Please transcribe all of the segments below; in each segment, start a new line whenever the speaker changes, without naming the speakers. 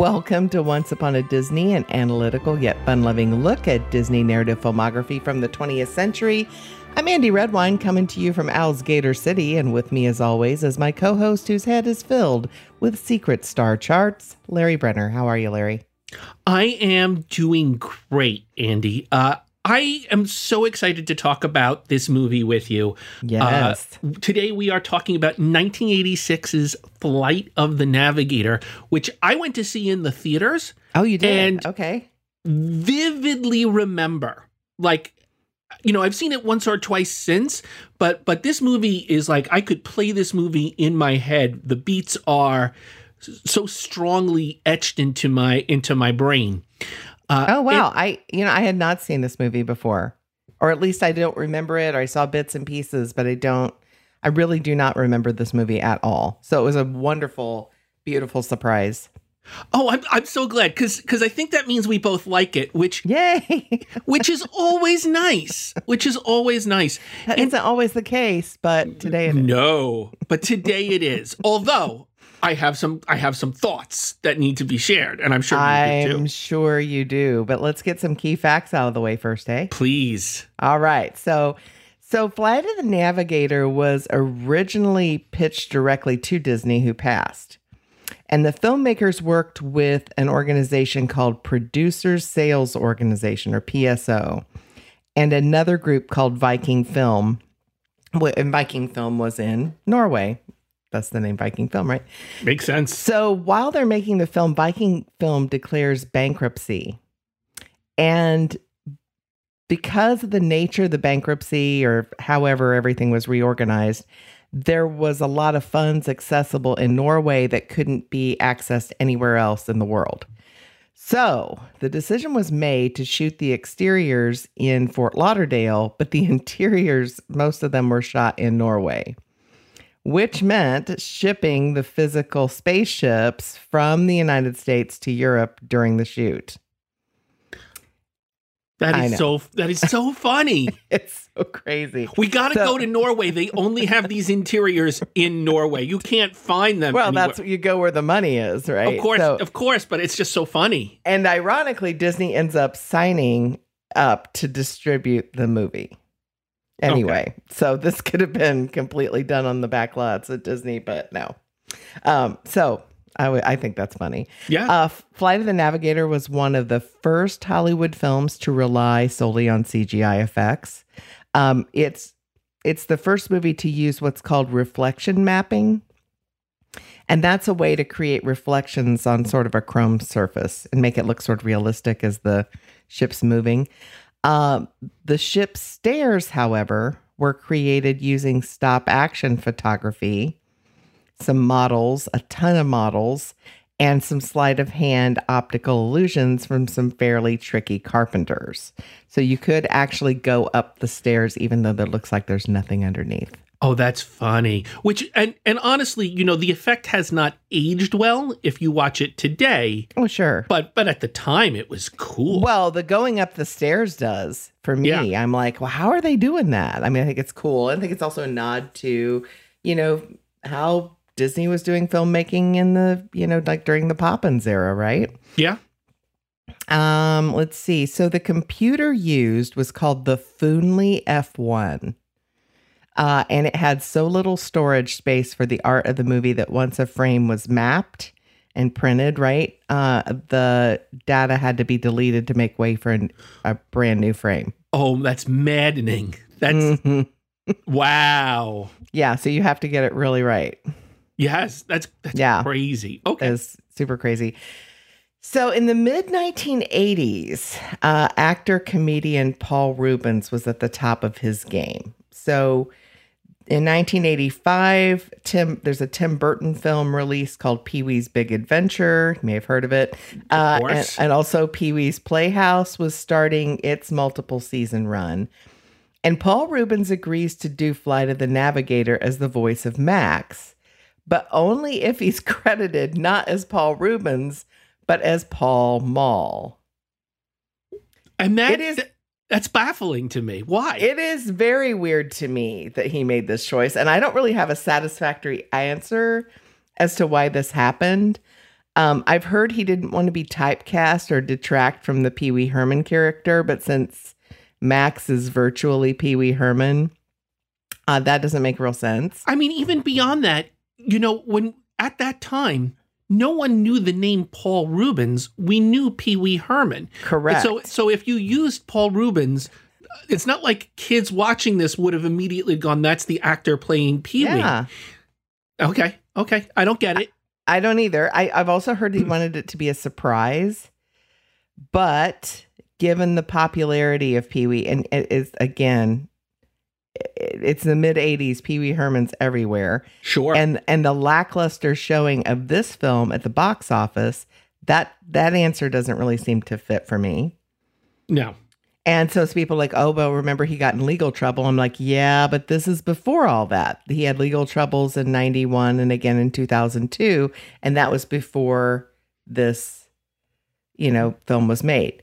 Welcome to Once Upon a Disney, an analytical yet fun loving look at Disney narrative filmography from the 20th century. I'm Andy Redwine coming to you from Al's Gator City, and with me, as always, is my co host whose head is filled with secret star charts, Larry Brenner. How are you, Larry?
I am doing great, Andy. Uh, I am so excited to talk about this movie with you.
Yes.
Uh, today we are talking about 1986's Flight of the Navigator, which I went to see in the theaters.
Oh, you did?
And
okay.
Vividly remember. Like you know, I've seen it once or twice since, but but this movie is like I could play this movie in my head. The beats are so strongly etched into my into my brain.
Uh, oh wow! It, I you know I had not seen this movie before, or at least I don't remember it. Or I saw bits and pieces, but I don't. I really do not remember this movie at all. So it was a wonderful, beautiful surprise.
Oh, I'm I'm so glad because because I think that means we both like it, which
yay,
which is always nice, which is always nice.
That and, isn't always the case, but today it
no, but today it is. Although I have some I have some thoughts that need to be shared, and I'm sure
I'm sure you do. But let's get some key facts out of the way first, eh?
Please.
All right, so. So, Flight of the Navigator was originally pitched directly to Disney, who passed. And the filmmakers worked with an organization called Producers Sales Organization, or PSO, and another group called Viking Film. And Viking Film was in Norway. That's the name Viking Film, right?
Makes sense.
So while they're making the film, Viking Film declares bankruptcy. And because of the nature of the bankruptcy, or however everything was reorganized, there was a lot of funds accessible in Norway that couldn't be accessed anywhere else in the world. So the decision was made to shoot the exteriors in Fort Lauderdale, but the interiors, most of them were shot in Norway, which meant shipping the physical spaceships from the United States to Europe during the shoot.
That is so that is so funny.
it's so crazy.
We got to so, go to Norway. They only have these interiors in Norway. You can't find them.
Well,
anywhere.
that's you go where the money is, right?
Of course, so, of course, but it's just so funny.
And ironically, Disney ends up signing up to distribute the movie. Anyway, okay. so this could have been completely done on the back lots at Disney, but no. Um, so I, w- I think that's funny.
Yeah.
Uh, Flight of the Navigator was one of the first Hollywood films to rely solely on CGI effects. Um, it's it's the first movie to use what's called reflection mapping. And that's a way to create reflections on sort of a chrome surface and make it look sort of realistic as the ship's moving. Uh, the ship's stairs, however, were created using stop action photography some models, a ton of models, and some sleight of hand optical illusions from some fairly tricky carpenters. So you could actually go up the stairs even though there looks like there's nothing underneath.
Oh, that's funny. Which and and honestly, you know, the effect has not aged well if you watch it today.
Oh, sure.
But but at the time it was cool.
Well, the going up the stairs does for me. Yeah. I'm like, well, how are they doing that? I mean, I think it's cool. I think it's also a nod to, you know, how Disney was doing filmmaking in the, you know, like during the Poppins era, right?
Yeah.
Um, let's see. So the computer used was called the Foonly F1. Uh, and it had so little storage space for the art of the movie that once a frame was mapped and printed, right, uh, the data had to be deleted to make way for an, a brand new frame.
Oh, that's maddening. That's mm-hmm. wow.
Yeah, so you have to get it really right.
Yes, that's that's yeah. crazy. Okay,
it's super crazy. So, in the mid 1980s, uh, actor comedian Paul Reubens was at the top of his game. So, in 1985, Tim there's a Tim Burton film release called Pee Wee's Big Adventure. You may have heard of it.
Uh, of
and, and also, Pee Wee's Playhouse was starting its multiple season run. And Paul Reubens agrees to do Flight of the Navigator as the voice of Max but only if he's credited not as Paul Reubens, but as Paul Mall.
And that it is that's baffling to me. Why?
It is very weird to me that he made this choice, and I don't really have a satisfactory answer as to why this happened. Um, I've heard he didn't want to be typecast or detract from the Pee Wee Herman character, but since Max is virtually Pee Wee Herman, uh, that doesn't make real sense.
I mean, even beyond that, you know, when at that time, no one knew the name Paul Reubens. We knew Pee Wee Herman.
Correct.
And so, so if you used Paul Reubens, it's not like kids watching this would have immediately gone, "That's the actor playing Pee Wee."
yeah,
Okay, okay, I don't get it.
I don't either. I, I've also heard he wanted it to be a surprise, but given the popularity of Pee Wee, and it is again, it's the mid '80s. Pee Wee Herman's everywhere.
Sure.
and and the lackluster showing of this film at the box office that that answer doesn't really seem to fit for me
no.
and so it's people like oh but remember he got in legal trouble i'm like yeah but this is before all that he had legal troubles in 91 and again in 2002 and that was before this you know film was made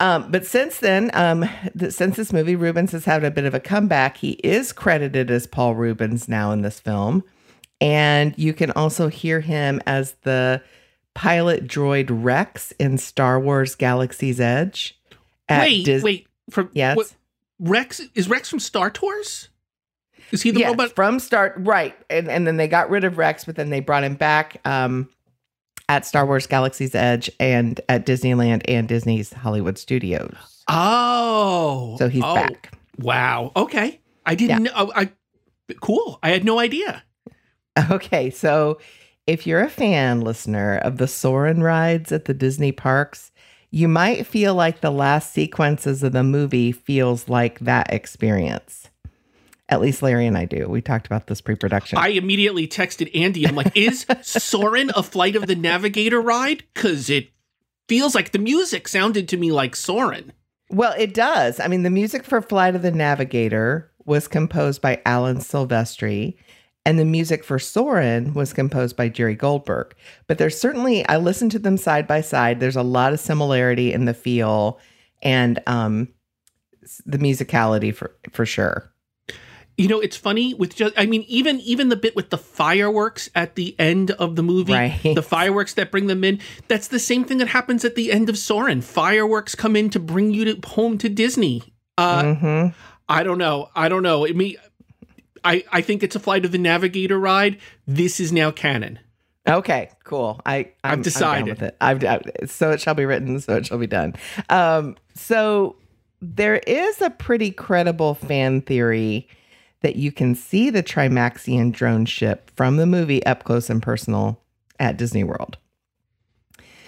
um, but since then, um, since this movie, Reubens has had a bit of a comeback. He is credited as Paul Reubens now in this film. And you can also hear him as the pilot droid Rex in Star Wars Galaxy's Edge.
Wait,
Dis-
wait. From
Yes.
what- Rex is Rex from Star Tours? Is he the
yes,
robot?
from start right. And and then they got rid of Rex, but then they brought him back um, at Star Wars Galaxy's Edge and at Disneyland and Disney's Hollywood Studios.
Oh,
So he's
oh,
back.
Wow. Okay, I didn't know. oh, I cool. I had no idea.
Okay, so if you're a fan listener of the Soarin' rides at the Disney parks, you might feel like the last sequences of the movie feels like that experience. At least Larry and I do. We talked about this pre-production.
I immediately texted Andy. I'm like, is Soarin' a Flight of the Navigator ride? Because it feels like the music sounded to me like Soarin'.
well, it does. I mean, the music for Flight of the Navigator was composed by Alan Silvestri, and the music for Soarin' was composed by Jerry Goldberg. But there's certainly, I listened to them side by side. There's a lot of similarity in the feel and um, the musicality for for sure.
You know, it's funny with just. I mean, even even the bit with the fireworks at the end of the movie,
Right.
the fireworks that bring them in. That's the same thing that happens at the end of Soarin'. Fireworks come in to bring you to home to Disney. Uh,
hmm
I don't know. I don't know. It me. I, I think it's a Flight of the Navigator ride. This is now canon.
Okay, cool. I I'm, I'm down
decided.
with it. I've I- so it shall be written, so it shall be done. Um, so there is a pretty credible fan theory that you can see the Trimaxion drone ship from the movie up close and personal at Disney World.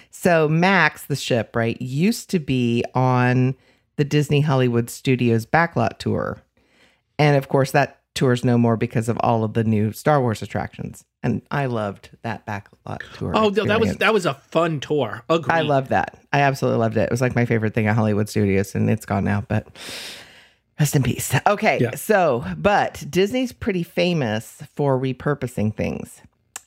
So Max, the ship, right, used to be on the Disney Hollywood Studios backlot tour. And of course, that tour's no more because of all of the new Star Wars attractions. And I loved that backlot tour.
Oh, no, that was that was a fun tour. Agreed.
I loved that. I absolutely loved it. It was like my favorite thing at Hollywood Studios, and it's gone now, but rest in peace. Okay,
Yeah.
so, but Disney's pretty famous for repurposing things.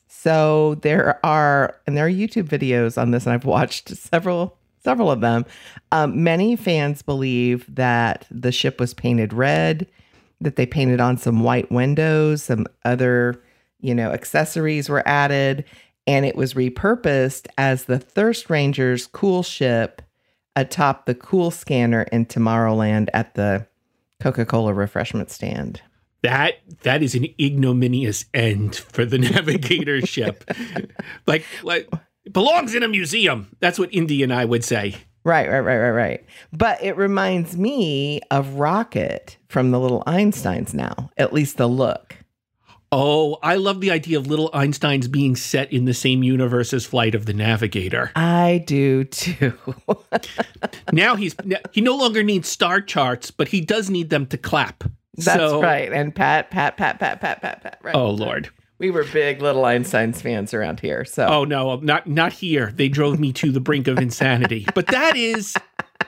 So there are, and there are YouTube videos on this, and I've watched several, several of them. Um, many fans believe that the ship was painted red, that they painted on some white windows, some other, you know, accessories were added, and it was repurposed as the Thirst Rangers cool ship atop the cool scanner in Tomorrowland at the Coca-Cola refreshment stand.
That that is an ignominious end for the navigator ship. Like like it belongs in a museum. That's what Indy and I would say.
Right, right, right, right, right. But it reminds me of Rocket from the Little Einsteins now, at least the look.
Oh, I love the idea of little Einsteins being set in the same universe as Flight of the Navigator.
I do too.
Now he's he no longer needs star charts, but he does need them to clap.
That's
So-
right. And Pat, Pat, Pat, Pat, Pat, Pat, Pat. Right.
Oh Lord.
We were big Little Einsteins fans around here. So
Oh no, not not here. They drove me to the brink of insanity. But that is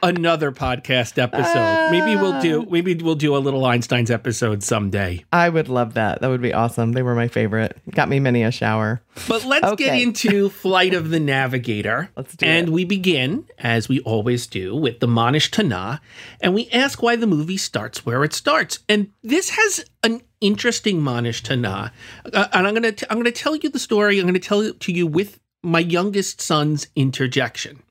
another podcast episode. Maybe we'll do maybe we'll do a little Einstein's episode someday.
I would love that. That would be awesome. They were my favorite. Got me many a shower.
But let's get into Flight of the Navigator.
Let's do
and
it.
we begin, as we always do, with the Ma Nishtana, and we ask why the movie starts where it starts. And this has an interesting Ma Nishtana, uh, and I'm gonna t- I'm gonna tell you the story. I'm gonna tell it to you with my youngest son's interjection.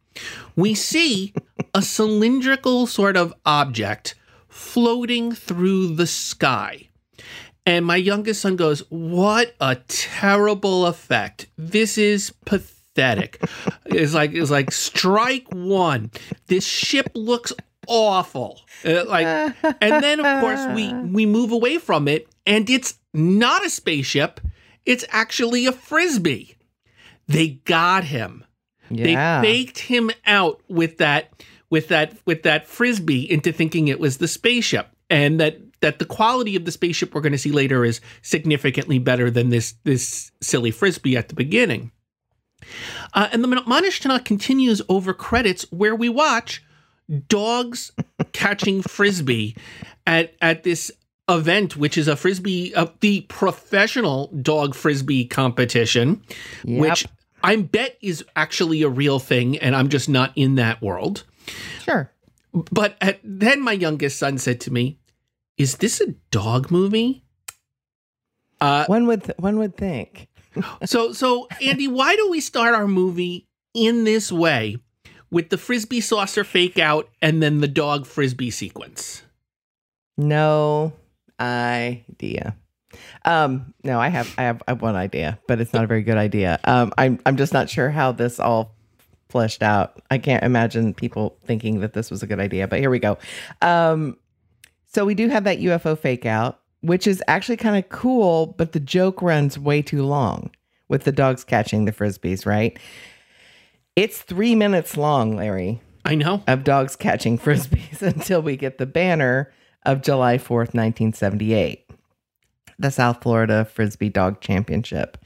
We see a cylindrical sort of object floating through the sky. And my youngest son goes, What a terrible effect. This is pathetic. it's like it's like strike one. This ship looks awful. Uh, like and then of course we we move away from it and it's not a spaceship. It's actually a frisbee. They got him.
Yeah.
They faked him out with that with that with that frisbee into thinking it was the spaceship and that that the quality of the spaceship we're going to see later is significantly better than this this silly frisbee at the beginning. Uh, and the Ma Nishtana continues over credits where we watch dogs catching frisbee at at this event, which is a frisbee, uh, the professional dog frisbee competition,
Yep.
which I bet is actually a real thing, and I'm just not in that world.
Sure.
But at, then my youngest son said to me, "Is this a dog movie?" Uh,
One would th- one would think.
so so Andy, why do we start our movie in this way with the frisbee saucer fake out and then the dog frisbee sequence?
No idea. Um, no, I have, I have, I have one idea, but it's not a very good idea. Um, I'm, I'm just not sure how this all fleshed out. I can't imagine people thinking that this was a good idea, but here we go. Um, so we do have that UFO fake out, which is actually kind of cool, but the joke runs way too long with the dogs catching the frisbees, right? It's three minutes long, Larry
I know.
of dogs catching frisbees until we get the banner of July 4th, 1978, the South Florida Frisbee Dog Championship.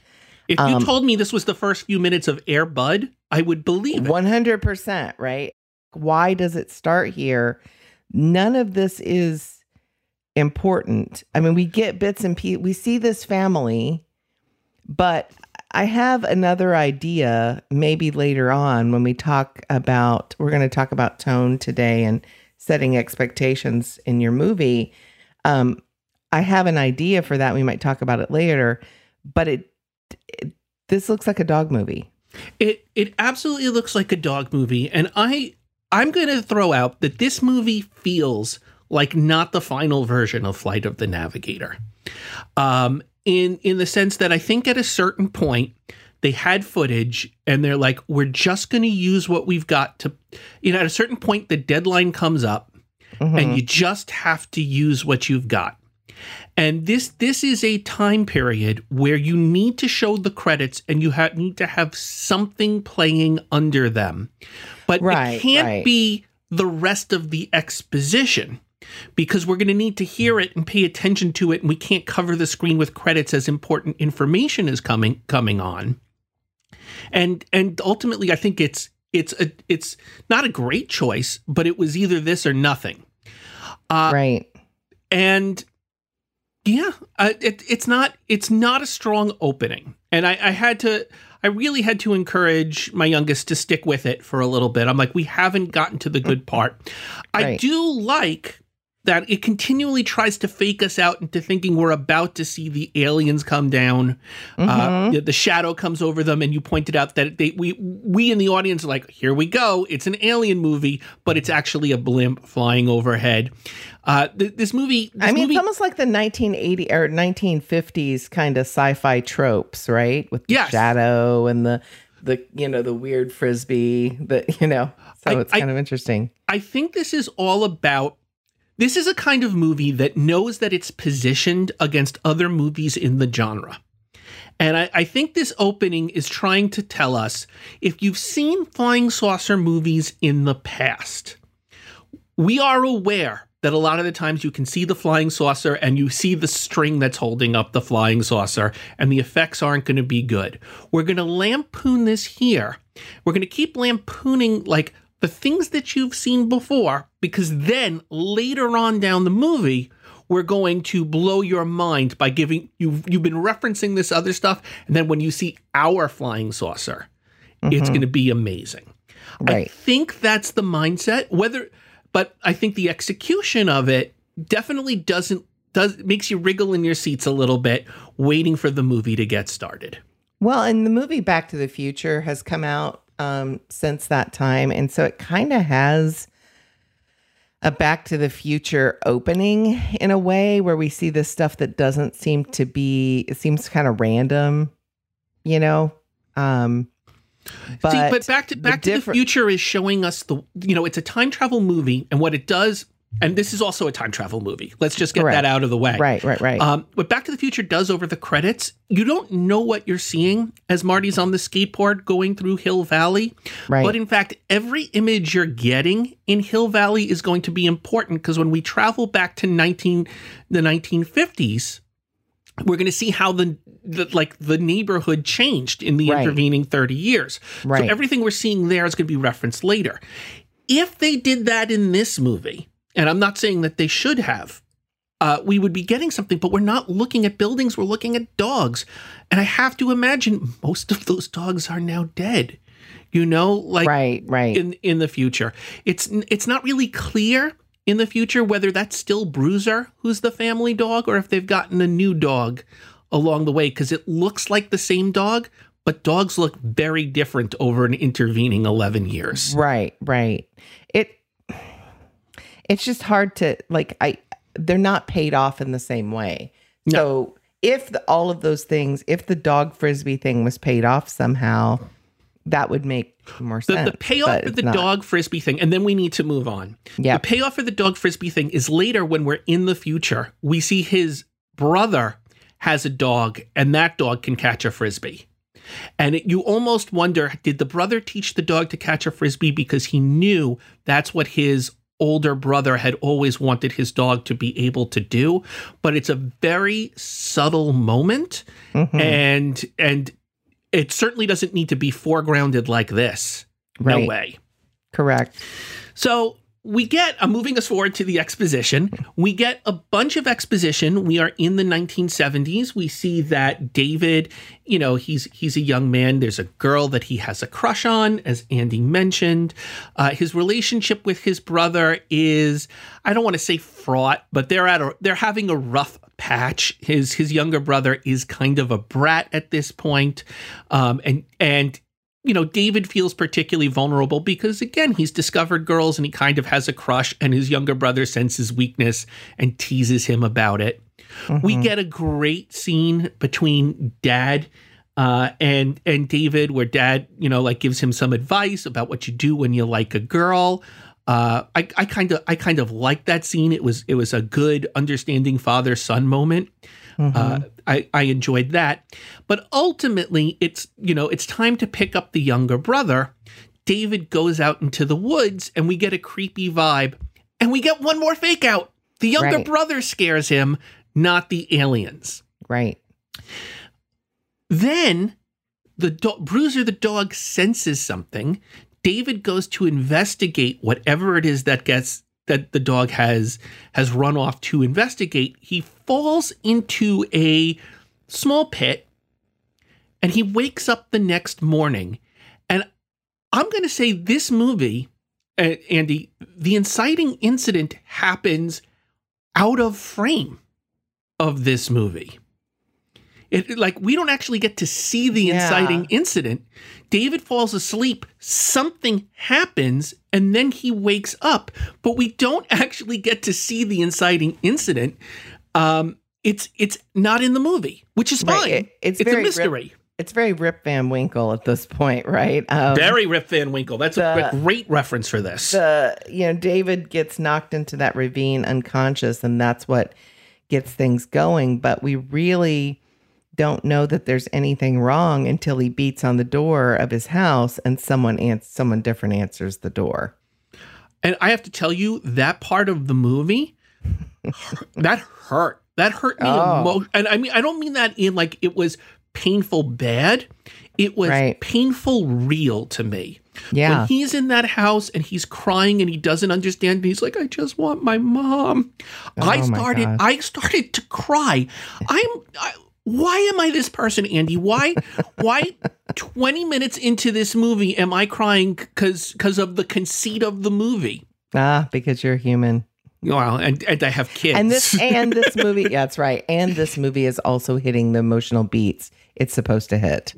If you
Um,
told me this was the first few minutes of Air Bud, I would believe it.
100%, right? Why does it start here? None of this is important. I mean, we get bits and pieces. We see this family, but I have another idea maybe later on when we talk about, we're going to talk about tone today and setting expectations in your movie. Um, I have an idea for that. We might talk about it later, but it this looks like a dog movie.
It it absolutely looks like a dog movie, and I I'm going to throw out that this movie feels like not the final version of Flight of the Navigator. Um, in in the sense that I think at a certain point they had footage and they're like, we're just going to use what we've got to, you know, at a certain point the deadline comes up
Mhm.
and you just have to use what you've got. And this this is a time period where you need to show the credits and you have need to have something playing under them. But
Right,
it can't
right.
be the rest of the exposition because we're going to need to hear it and pay attention to it and we can't cover the screen with credits as important information is coming coming on. And and ultimately I think it's it's a it's not a great choice, but it was either this or nothing. Uh,
right.
and yeah uh, it, it's not it's not a strong opening. And I, I had to i really had to encourage my youngest to stick with it for a little bit. I'm like we haven't gotten to the good part. I do like that it continually tries to fake us out into thinking we're about to see the aliens come down uh,
Mhm.
the, the shadow comes over them and you pointed out that they we we in the audience are like here we go it's an alien movie but it's actually a blimp flying overhead uh, th- this movie this
I mean,
movie,
it's almost like the 1980 or 1950s kind of sci-fi tropes, right? With the
Yes.
shadow and the the you know the weird frisbee, that you know. So
I-
it's
I-
kind of interesting.
I think this is all about. This is a kind of movie that knows that it's positioned against other movies in the genre. And I, I think this opening is trying to tell us if you've seen flying saucer movies in the past, we are aware that a lot of the times you can see the flying saucer and you see the string that's holding up the flying saucer, and the effects aren't going to be good. We're going to lampoon this here. We're going to keep lampooning like the things that you've seen before, because then later on down the movie, we're going to blow your mind by giving you you've been referencing this other stuff, and then when you see our flying saucer, it's mm-hmm. going to be amazing. I think that's the mindset. Whether, but I think the execution of it definitely doesn't does makes you wriggle in your seats a little bit, waiting for the movie to get started.
Well, and the movie Back to the Future has come out um, since that time. And so it kind of has a Back to the Future opening in a way where we see this stuff that doesn't seem to be, it seems kind of random, you know? Um,
but, See, but back to Back the to the Future is showing us the you know it's a time travel movie, and what it does and this is also a time travel movie. Let's just get that out of the way.
Right, right, right. Um,
what Back to the Future does over the credits, you don't know what you're seeing as Marty's on the skateboard going through Hill Valley. Right. But in fact, every image you're getting in Hill Valley is going to be important because when we travel back to 19 the 1950s, we're going to see how the, the, like the neighborhood changed in the right. intervening 30 years. Right. So everything we're seeing there is going to be referenced later. If they did that in this movie, and I'm not saying that they should have, uh, we would be getting something, but we're not looking at buildings, we're looking at dogs. And I have to imagine most of those dogs are now dead. You know, like
right, right.
in in the future. It's it's not really clear in the future whether that's still Bruiser who's the family dog or if they've gotten a new dog along the way because it looks like the same dog, but dogs look very different over an intervening 11 years.
Right, right. It it's just hard to like I they're not paid off in the same way. No. So if the, all of those things, if the dog frisbee thing was paid off somehow, that would make more
the,
sense.
The payoff for the not. dog frisbee thing, and then we need to move on. Yeah. The payoff for the dog frisbee thing is later when we're in the future. We see his brother has a dog, and that dog can catch a frisbee. And it, you almost wonder did the brother teach the dog to catch a frisbee because he knew that's what his older brother had always wanted his dog to be able to do but it's a very subtle moment mm-hmm. and and it certainly doesn't need to be foregrounded like this right. no way
correct
so we get, I'm moving us forward to the exposition. We get a bunch of exposition. We are in the 1970s. We see that David, you know, he's he's a young man. There's a girl that he has a crush on, as Andy mentioned. Uh, his relationship with his brother is, I don't want to say fraught, but they're at a, they're having a rough patch. His his younger brother is kind of a brat at this point, um, and and you know, David feels particularly vulnerable because, again, he's discovered girls and he kind of has a crush, and his younger brother senses weakness and teases him about it. Mm-hmm. We get a great scene between dad uh, and and David, where dad, you know, like gives him some advice about what you do when you like a girl. Uh, I kind of I kind of like that scene. It was it was a good understanding father son moment. Mm-hmm. Uh, I, I enjoyed that. But ultimately, it's you know it's time to pick up the younger brother. David goes out into the woods, and we get a creepy vibe, and we get one more fake out. The younger right. brother scares him, not the aliens.
Right.
Then the do- Bruiser the dog senses something. David goes to investigate whatever it is that gets that the dog has has run off to investigate, he falls into a small pit and he wakes up the next morning. And I'm going to say this movie, uh, Andy, the inciting incident happens out of frame of this movie. It like we don't actually get to see the yeah. inciting incident. David falls asleep, something happens, and then he wakes up, but we don't actually get to see the inciting incident. Um, it's it's not in the movie, which is fine. Right. It, it's, it's a mystery.
Rip, it's very Rip Van Winkle at this point, right?
Um, very Rip Van Winkle. That's the, a great reference for this.
The you know David gets knocked into that ravine unconscious, and that's what gets things going. But we really don't know that there's anything wrong until he beats on the door of his house and someone ans- someone different answers the door.
And I have to tell you that part of the movie that hurt. That hurt me oh. emo- and I mean I don't mean that in like it was painful bad. It was right. painful real to me. Yeah. When he's in that house and he's crying and he doesn't understand, and he's like, I just want my mom. Oh I started I started to cry. I'm I, why am I this person, Andy? Why, why, twenty minutes into this movie am I crying because because of the conceit of the movie?
Ah, because you're human.
Well, and, and I have kids.
And this and this movie, yeah, that's right. And this movie is also hitting the emotional beats it's supposed to hit.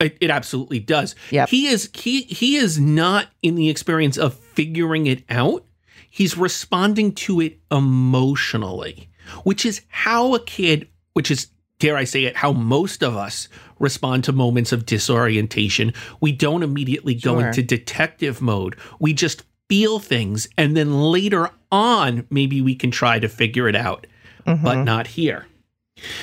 It, it absolutely does.
Yeah,
He is he he is not in the experience of figuring it out. He's responding to it emotionally, which is how a kid, which is dare I say it, how most of us respond to moments of disorientation. We don't immediately go
Sure.
into detective mode. We just feel things and then later on maybe we can try to figure it out, but
Mhm.
not here.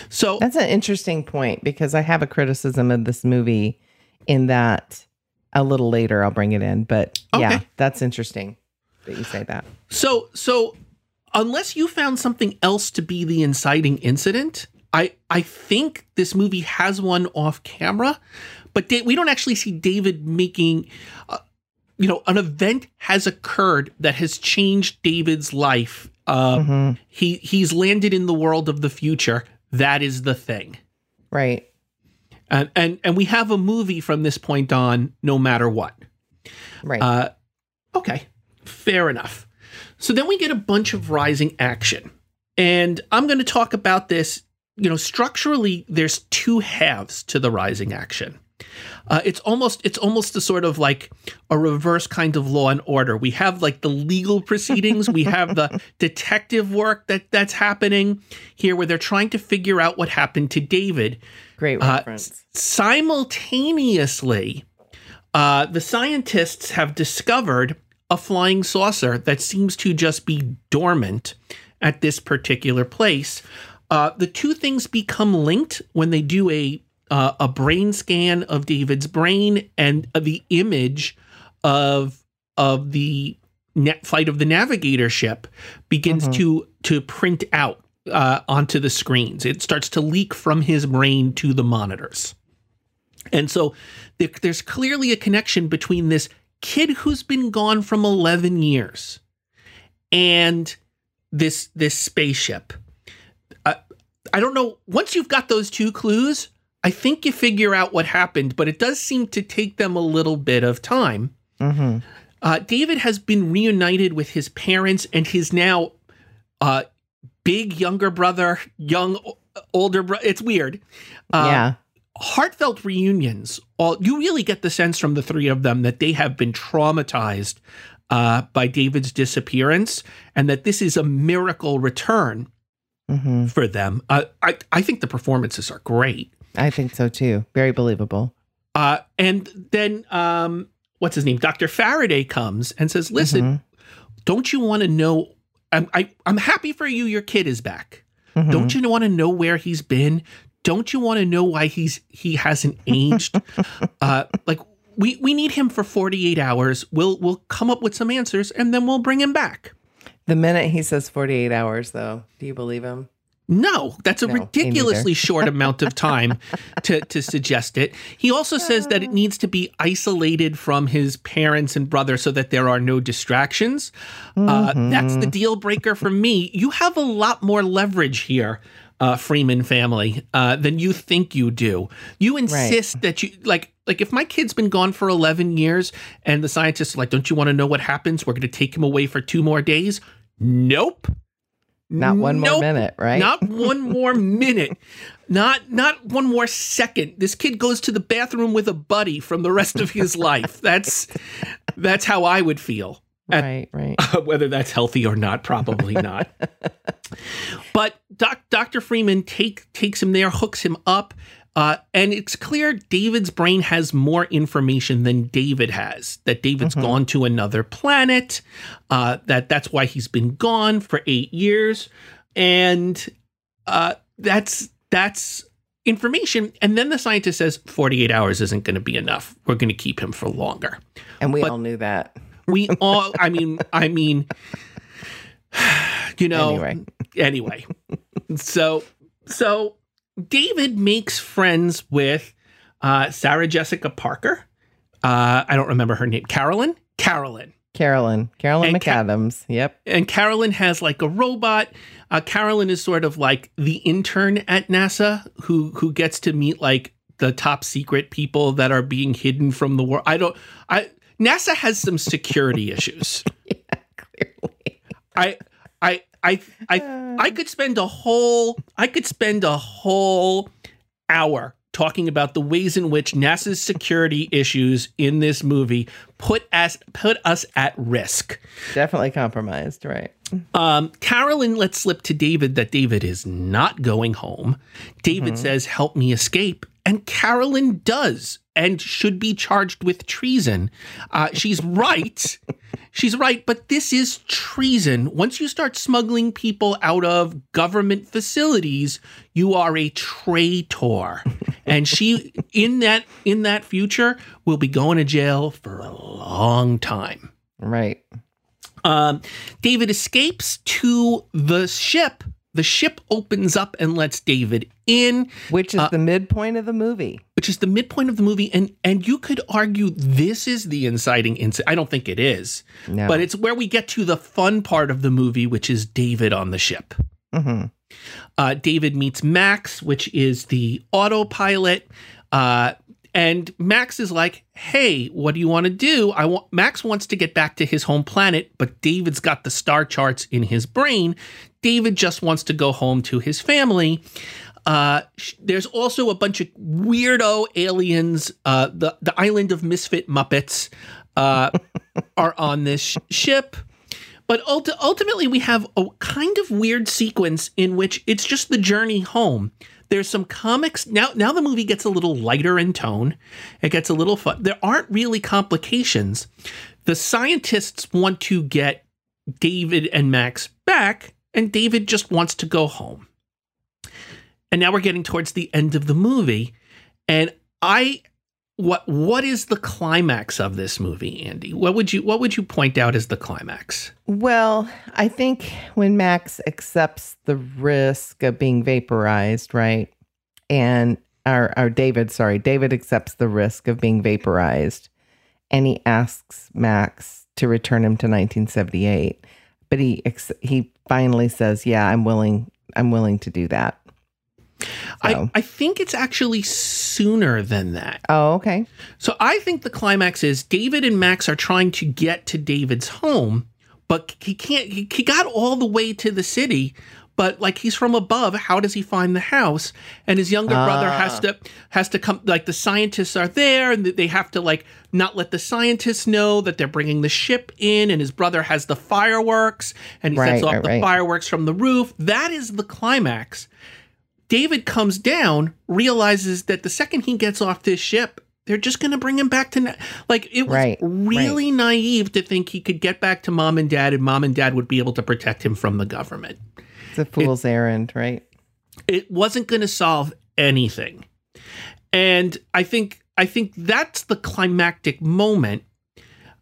So
That's an interesting point because I have a criticism of this movie in that a little later I'll bring it in. But yeah, that's interesting that you say that.
So so unless you found something else to be the inciting incident, I I think this movie has one off camera, but da- we don't actually see David making uh, you know, an event has occurred that has changed David's life. Uh,
Mhm.
he he's landed in the world of the future. That is the thing.
Right.
And and and we have a movie from this point on no matter what.
Right.
Uh, okay, fair enough. So then we get a bunch of rising action. And I'm going to talk about this. You know, structurally, there's two halves to the rising action. Uh, it's almost it's almost a sort of like a reverse kind of law and order. We have like the legal proceedings, we have the detective work that that's happening here, where they're trying to figure out what happened to David.
Great
uh,
reference.
Simultaneously, uh, the scientists have discovered a flying saucer that seems to just be dormant at this particular place. Uh, the two things become linked when they do a uh, a brain scan of David's brain and the image of of the net flight of the navigator ship begins
Mhm.
to to print out uh, onto the screens. It starts to leak from his brain to the monitors. And so there, there's clearly a connection between this kid who's been gone from 11 years and this this spaceship. I don't know. Once you've got those two clues, I think you figure out what happened, but it does seem to take them a little bit of time.
hmm
Uh, David has been reunited with his parents and his now uh, big younger brother, young older brother. It's weird. Uh,
yeah.
Heartfelt reunions. All you really get the sense from the three of them that they have been traumatized uh, by David's disappearance, and that this is a miracle return
hmm
for them. Uh, I I think the performances are great.
I think so too. Very believable.
Uh, and then um, what's his name? Dr. Faraday comes and says, "Listen,
Mhm.
don't you want to know? I'm I, I'm happy for you. Your kid is back.
Mhm.
Don't you want to know where he's been? Don't you want to know why he's he hasn't aged? uh, like we we need him for 48 hours. We'll we'll come up with some answers and then we'll bring him back.
The minute he says 48 hours, though, do you believe him?
No, that's a
No,
ridiculously short amount of time to, to suggest it. He also says that it needs to be isolated from his parents and brother so that there are no distractions. Uh, that's the deal breaker for me. You have a lot more leverage here, uh, Freeman family, uh, than you think you do. You insist that you like. Like if my kid's been gone for 11 years and the scientists are like, don't you want to know what happens? We're going to take him away for two more days. Nope.
Not one more minute, right?
Not one more minute. Not not one more second. This kid goes to the bathroom with a buddy from the rest of his life. That's that's how I would feel. At-
right, right.
Whether that's healthy or not, probably not. but doc, Dr. Freeman take takes him there, hooks him up, uh, and it's clear David's brain has more information than David has. That David's
Mhm.
gone to another planet. Uh, that that's why he's been gone for eight years, and uh, that's that's information. And then the scientist says forty eight hours isn't going to be enough. We're going to keep him for longer
And we
but-
all knew that.
We all i mean i mean you know
Anyway.
anyway so so david makes friends with uh sarah jessica parker uh i don't remember her name carolyn carolyn
Carolyn. Carolyn
And Ca-
McAdams. yep.
and carolyn has like a robot uh carolyn is sort of like the intern at nasa who who gets to meet like the top secret people that are being hidden from the world i don't i nasa has some security issues
Clearly.
I I I I I could spend a whole I could spend a whole hour talking about the ways in which NASA's security issues in this movie put us put us at risk.
Definitely compromised, right?
Um, Carolyn lets slip to David that David is not going home. David mm-hmm. says, "Help me escape," and Carolyn does and should be charged with treason. Uh, she's right. she's right, but this is treason. Once you start smuggling people out of government facilities, you are a traitor. and she in that in that future will be going to jail for a long time.
Right.
Um, David escapes to the ship the ship opens up and lets David in,
which is uh, the midpoint of the movie.
Which is the midpoint of the movie, and and you could argue this is the inciting incident. I don't think it is, no. but it's where we get to the fun part of the movie, which is David on the ship. Mm-hmm. Uh, David meets Max, which is the autopilot. Uh, and Max is like, "Hey, what do you want to do?" I want Max wants to get back to his home planet, but David's got the star charts in his brain. David just wants to go home to his family. Uh, there's also a bunch of weirdo aliens. Uh, the the island of misfit Muppets uh, are on this sh- ship. But ultimately, we have a kind of weird sequence in which it's just the journey home. There's some comics now. Now the movie gets a little lighter in tone. It gets a little fun. There aren't really complications. The scientists want to get David and Max back, and David just wants to go home. And now we're getting towards the end of the movie, and I what what is the climax of this movie andy? What would you what would you point out as the climax?
Well i think when max accepts the risk of being vaporized right and our our david sorry david accepts the risk of being vaporized and he asks max to return him to 1978 but he he finally says yeah i'm willing i'm willing to do that
I, I think it's actually sooner than that.
Oh, okay.
So I think the climax is David and Max are trying to get to David's home, but he can't. He, he got all the way to the city, but like he's from above. How does he find the house? And his younger brother has ah. to has to come. Like the scientists are there, and they have to like not let the scientists know that they're bringing the ship in. And his brother has the fireworks, and he right, sets off right, the right. fireworks from the roof. That is the climax. David comes down, realizes that the second he gets off this ship, they're just going to bring him back to na- like it was right, really right. naive to think he could get back to mom and dad and mom and dad would be able to protect him from the government.
It's a fool's it, errand, right?
It wasn't going to solve anything. And I think I think that's the climactic moment.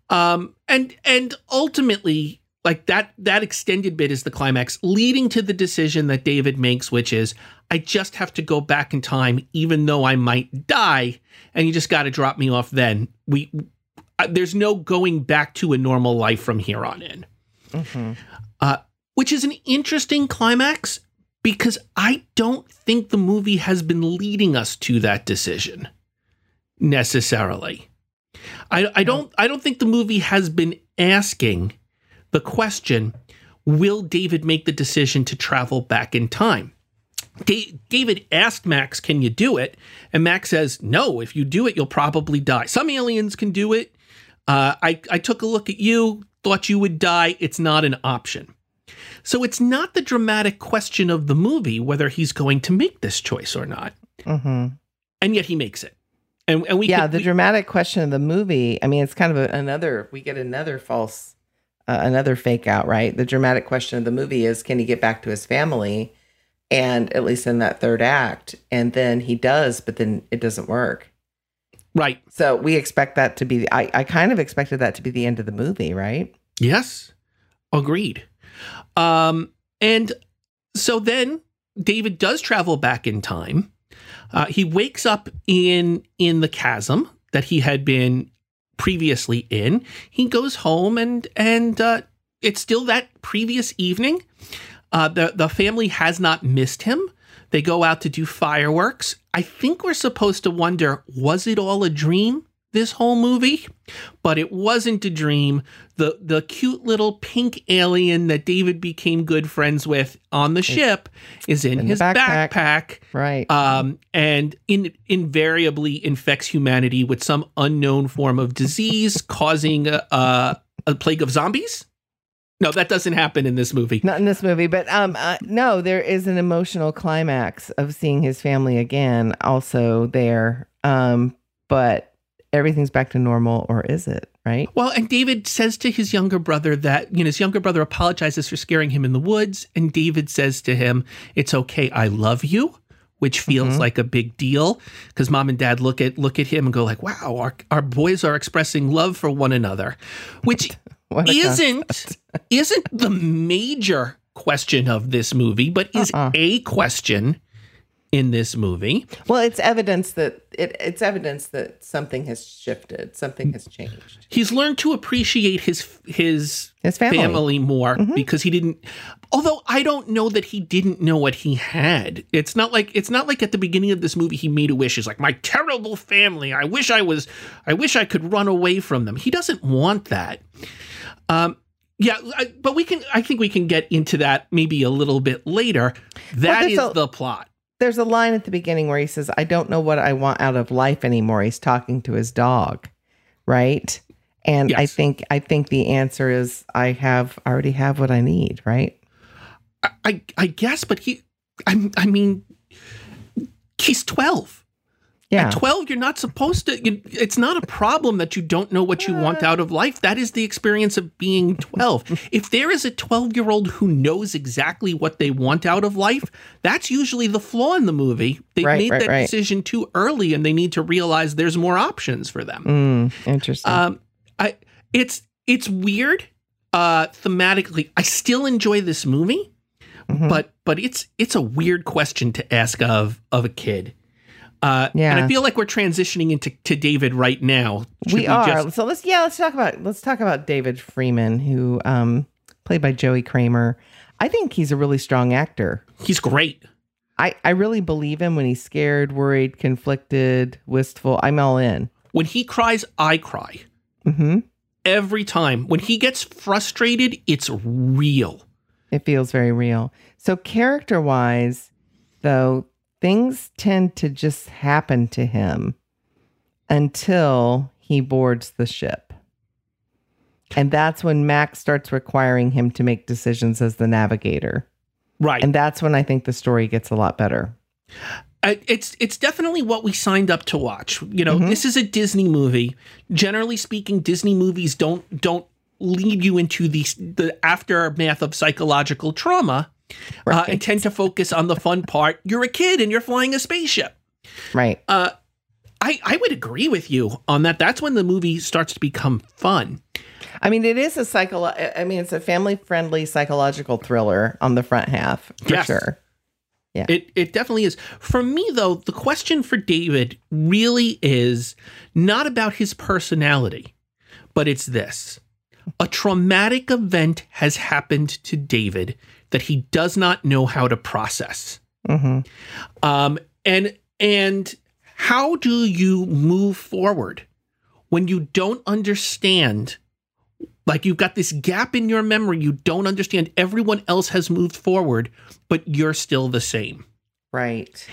Um and and ultimately like that that extended bit is the climax leading to the decision that David makes which is I just have to go back in time even though I might die and you just got to drop me off then we uh, there's no going back to a normal life from here on in mm-hmm. uh, which is an interesting climax because I don't think the movie has been leading us to that decision necessarily I, I don't I don't think the movie has been asking the question will David make the decision to travel back in time? Da- David asked Max, Can you do it? And Max says, No, if you do it, you'll probably die. Some aliens can do it. Uh, I, I took a look at you, thought you would die. It's not an option. So it's not the dramatic question of the movie whether he's going to make this choice or not. Mm-hmm. And yet he makes it.
And, and we yeah, could, the we, dramatic question of the movie. I mean, it's kind of a, another. We get another false uh, another fake out, right? The dramatic question of the movie is can he get back to his family? And at least in that third act. And then he does, but then it doesn't work.
Right.
So we expect that to be, I, I kind of expected that to be the end of the movie, right?
Yes. Agreed. Um, and so then David does travel back in time. Uh, he wakes up in in the chasm that he had been previously in. He goes home and and uh, it's still that previous evening. Uh, the the family has not missed him. They go out to do fireworks. I think we're supposed to wonder: was it all a dream? this whole movie, but it wasn't a dream. The the cute little pink alien that David became good friends with on the ship is in,
in
his
backpack.
backpack
Right.
um, and in, invariably infects humanity with some unknown form of disease causing a, a, a plague of zombies. No, that doesn't happen in this movie.
Not in this movie, but um, uh, no, there is an emotional climax of seeing his family again, also there. Um, but everything's back to normal, or is it? Right?
Well, and David says to his younger brother that, you know, his younger brother apologizes for scaring him in the woods. And David says to him, It's okay. I love you. Which feels
Mhm.
like a big deal because mom and dad look at look at him and go like, "Wow, our, our boys are expressing love for one another," which isn't isn't the major question of this movie, but is
Uh-uh.
a question in this movie.
Well, it's evidence that it, it's evidence that something has shifted, something has changed.
He's learned to appreciate his his
His family.
family, more
Mhm.
because he didn't although I don't know that he didn't know what he had. It's not like it's not like at the beginning of this movie he made a wish. He's like, my terrible family. I wish I was I wish I could run away from them. He doesn't want that. Um yeah, I, but we can I think we can get into that maybe a little bit later. That
there's
is
a-
the plot.
There's a line at the beginning where he says, "I don't know what I want out of life anymore." He's talking to his dog, right? And I think I think the answer is I have I already have what I need, right?
I, I I guess, but he, I, I mean, he's twelve.
Yeah.
At twelve, you're not supposed to. You, it's not a problem that you don't know what you want out of life. That is the experience of being twelve. if there is a twelve-year-old who knows exactly what they want out of life, that's usually the flaw in the movie. They
Right,
made
right,
that
right.
decision too early, and they need to realize there's more options for them.
Mm, interesting.
Um, I it's it's weird. Uh, thematically, I still enjoy this movie
Mhm.
but but it's it's a weird question to ask of of a kid. Uh, and I feel like we're transitioning into to David right now. Should
we are.
just-
so let's yeah, let's talk about let's talk about David Freeman, who um played by Joey Cramer. I think he's a really strong actor.
he's great.
I I really believe him when he's scared, worried, conflicted, wistful. I'm all in.
When he cries, I cry
hmm
every time. When he gets frustrated, it's real.
It feels very real. So character wise, though, things tend to just happen to him until he boards the ship. And that's when Max starts requiring him to make decisions as the navigator.
Right.
And that's when I think the story gets a lot better.
Uh, it's it's definitely what we signed up to watch. You know,
Mhm.
this is a Disney movie. Generally speaking, Disney movies don't don't lead you into the the aftermath of psychological trauma uh, and tend to focus on the fun part. You're a kid and you're flying a spaceship.
Right.
Uh, I I would agree with you on that. That's when the movie starts to become fun.
I mean, it is a psycho. I mean, it's a family-friendly psychological thriller on the front half for
Yes.
sure.
Yeah, it it definitely is. For me though, the question for David really is not about his personality, but it's this. A traumatic event has happened to David that he does not know how to process.
hmm
Um and and how do you move forward when you don't understand like you've got this gap in your memory you don't understand everyone else has moved forward but you're still the same
Right.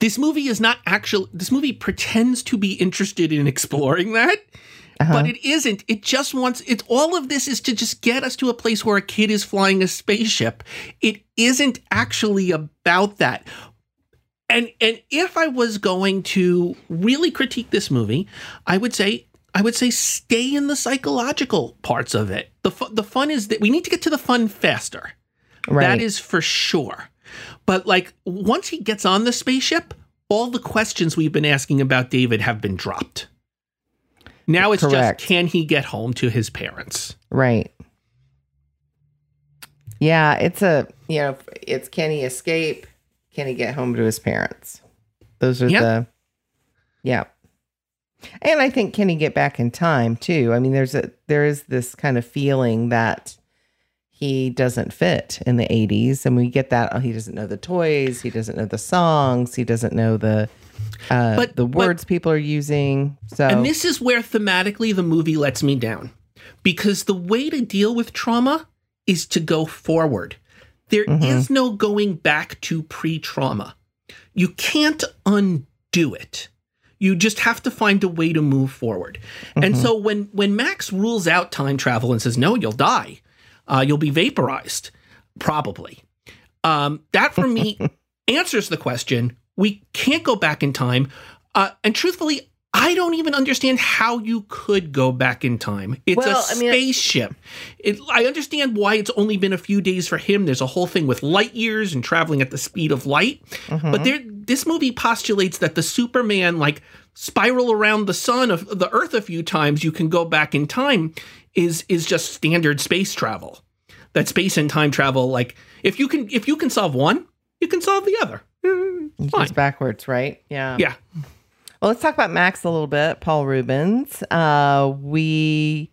this movie is not actually this movie pretends to be interested in exploring that
Uh-huh.
but it isn't it just wants it's all of this is to just get us to a place where a kid is flying a spaceship it isn't actually about that and and if i was going to really critique this movie i would say i would say stay in the psychological parts of it the fu- the fun is that we need to get to the fun faster
right.
that is for sure. But like once he gets on the spaceship, all the questions we've been asking about David have been dropped. Now it's
Correct.
just can he get home to his parents?
Right. Yeah, it's a you know, it's can he escape? Can he get home to his parents? Those are
Yep.
the Yeah. And I think can he get back in time too? I mean, there's a there is this kind of feeling that he doesn't fit in the 80s and we get that oh, he doesn't know the toys, he doesn't know the songs, he doesn't know the uh,
But-
the
but-
words people are using. So
And this is where thematically the movie lets me down. Because the way to deal with trauma is to go forward. There is
Mhm.
no going back to pre trauma. You can't undo it. You just have to find a way to move forward. And
Mhm.
so when, when Max rules out time travel and says, no, you'll die, uh, you'll be vaporized, probably. Um, that for me answers the question we can't go back in time. Uh, and truthfully, I don't even understand how you could go back in time. It's
Well,
a
I mean-
spaceship. It, I understand why it's only been a few days for him. There's a whole thing with light years and traveling at the speed of light.
Mhm.
But there, this movie postulates that the Superman like spiral around the sun of the Earth a few times. You can go back in time. Is is just standard space travel. That space and time travel, like if you can if you can solve one, you can solve the other.
It's backwards, right? Yeah.
Yeah.
Well, let's talk about Max a little bit. Paul Reubens. Uh, we.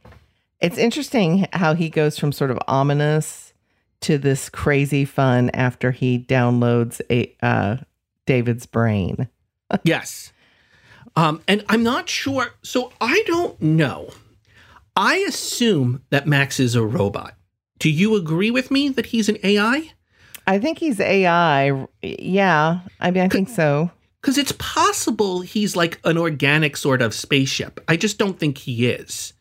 It's interesting how he goes from sort of ominous to this crazy fun after he downloads a uh, David's brain.
Yes. Um, and I'm not sure. So I don't know. I assume that Max is a robot. Do you agree with me that he's an AI?
I think he's AI. Yeah, I mean, I think so.
Because it's possible he's like an organic sort of spaceship. I just don't think he is.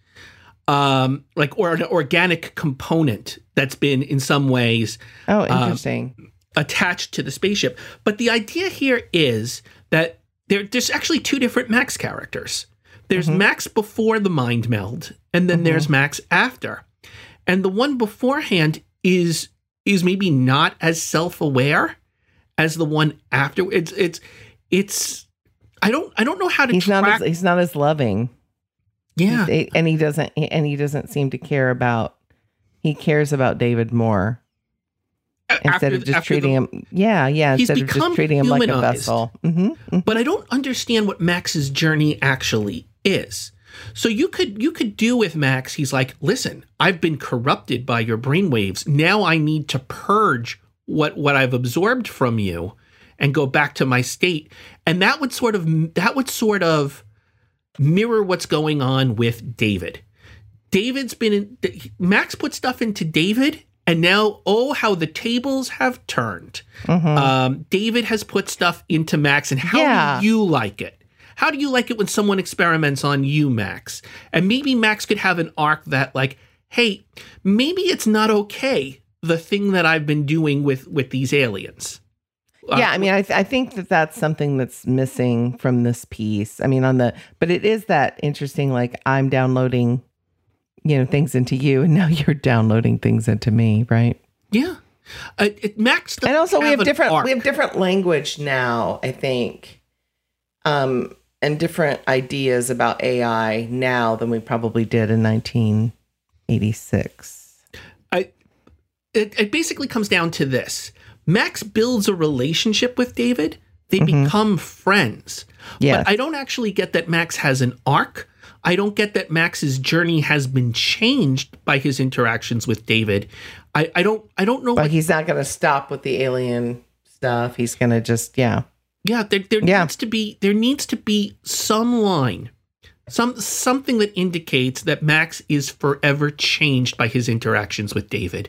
Um, like, or an organic component that's been in some ways
Oh, interesting.
attached to the spaceship. But the idea here is that there, there's actually two different Max characters. There's
Mhm.
Max before the mind meld, and then
Mhm.
there's Max after. And the one beforehand is is maybe not as self-aware as the one after. It's it's it's I don't I don't know how to
he's
track.
not. As, he's not as loving.
yeah,
and he doesn't. And he doesn't seem to care about. He cares about David more instead
after-
of just treating
the-
him. Yeah, yeah. Instead of just treating him like a vessel. hmm
but I don't understand what Max's journey actually is. So you could you could do with Max. He's like, listen, I've been corrupted by your brainwaves. Now I need to purge what what I've absorbed from you and go back to my state. And that would sort of that would sort of mirror what's going on with David. David's been in Max put stuff into David. And now, oh, how the tables have turned.
hmm
Um, David has put stuff into Max, and how
Yeah.
do you like it? How do you like it when someone experiments on you, Max? And maybe Max could have an arc that, like, hey, maybe it's not okay the thing that I've been doing with with these aliens. Uh,
yeah, I mean, I, th- I think that that's something that's missing from this piece. I mean, on the, but it is that interesting. Like I'm downloading, you know, things into you, and now you're downloading things into me, right?
yeah. Uh, it, Max,
and also we have different
arc.
we have different language now. I think, um, and different ideas about AI now than we probably did in 1986.
it, it basically comes down to this Max builds a relationship with David, they
Mhm.
become friends.
Yes.
But I don't actually get that Max has an arc. I don't get that Max's journey has been changed by his interactions with David. I, I don't I don't know
but
what
he's not going to stop with the alien stuff. He's going to just yeah.
yeah, there, there
Yeah.
needs to be there needs to be some line. Some something that indicates that Max is forever changed by his interactions with David.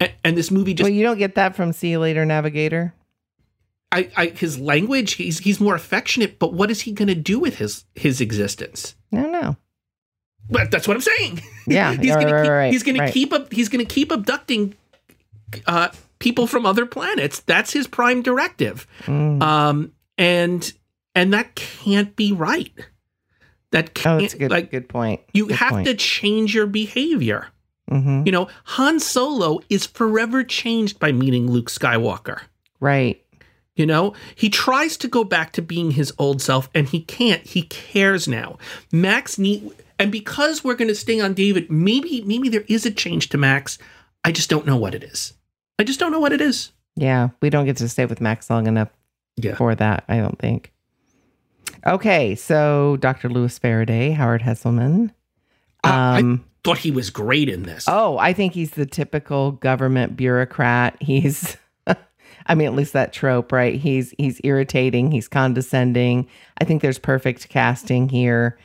And, and this movie just
well, you don't get that from See You Later Navigator.
I, I his language he's he's more affectionate but what is he going to do with his his existence
No, no.
but that's what i'm saying
Yeah,
he's
right,
going
right,
to
right,
he's going to keep up he's going to keep abducting uh people from other planets that's his prime directive
Mm.
um and and that can't be right that
oh,
can't
that's a good
like
good point.
you
Good
have
point.
to change your behavior
hmm
you know han solo is forever changed by meeting luke skywalker
Right.
You know, he tries to go back to being his old self and he can't. He cares now. Max need and because we're going to stay on David, maybe maybe there is a change to Max. I just don't know what it is. I just don't know what it is.
Yeah, we don't get to stay with Max long enough
Yeah.
for that, I don't think. Okay, so Dr. Louis Faraday, Howard Hesseman.
Uh, I
Um,
thought he was great in this.
oh, I think he's the typical government bureaucrat. He's, I mean, at least that trope, right? He's he's irritating, he's condescending. I think there's perfect casting here.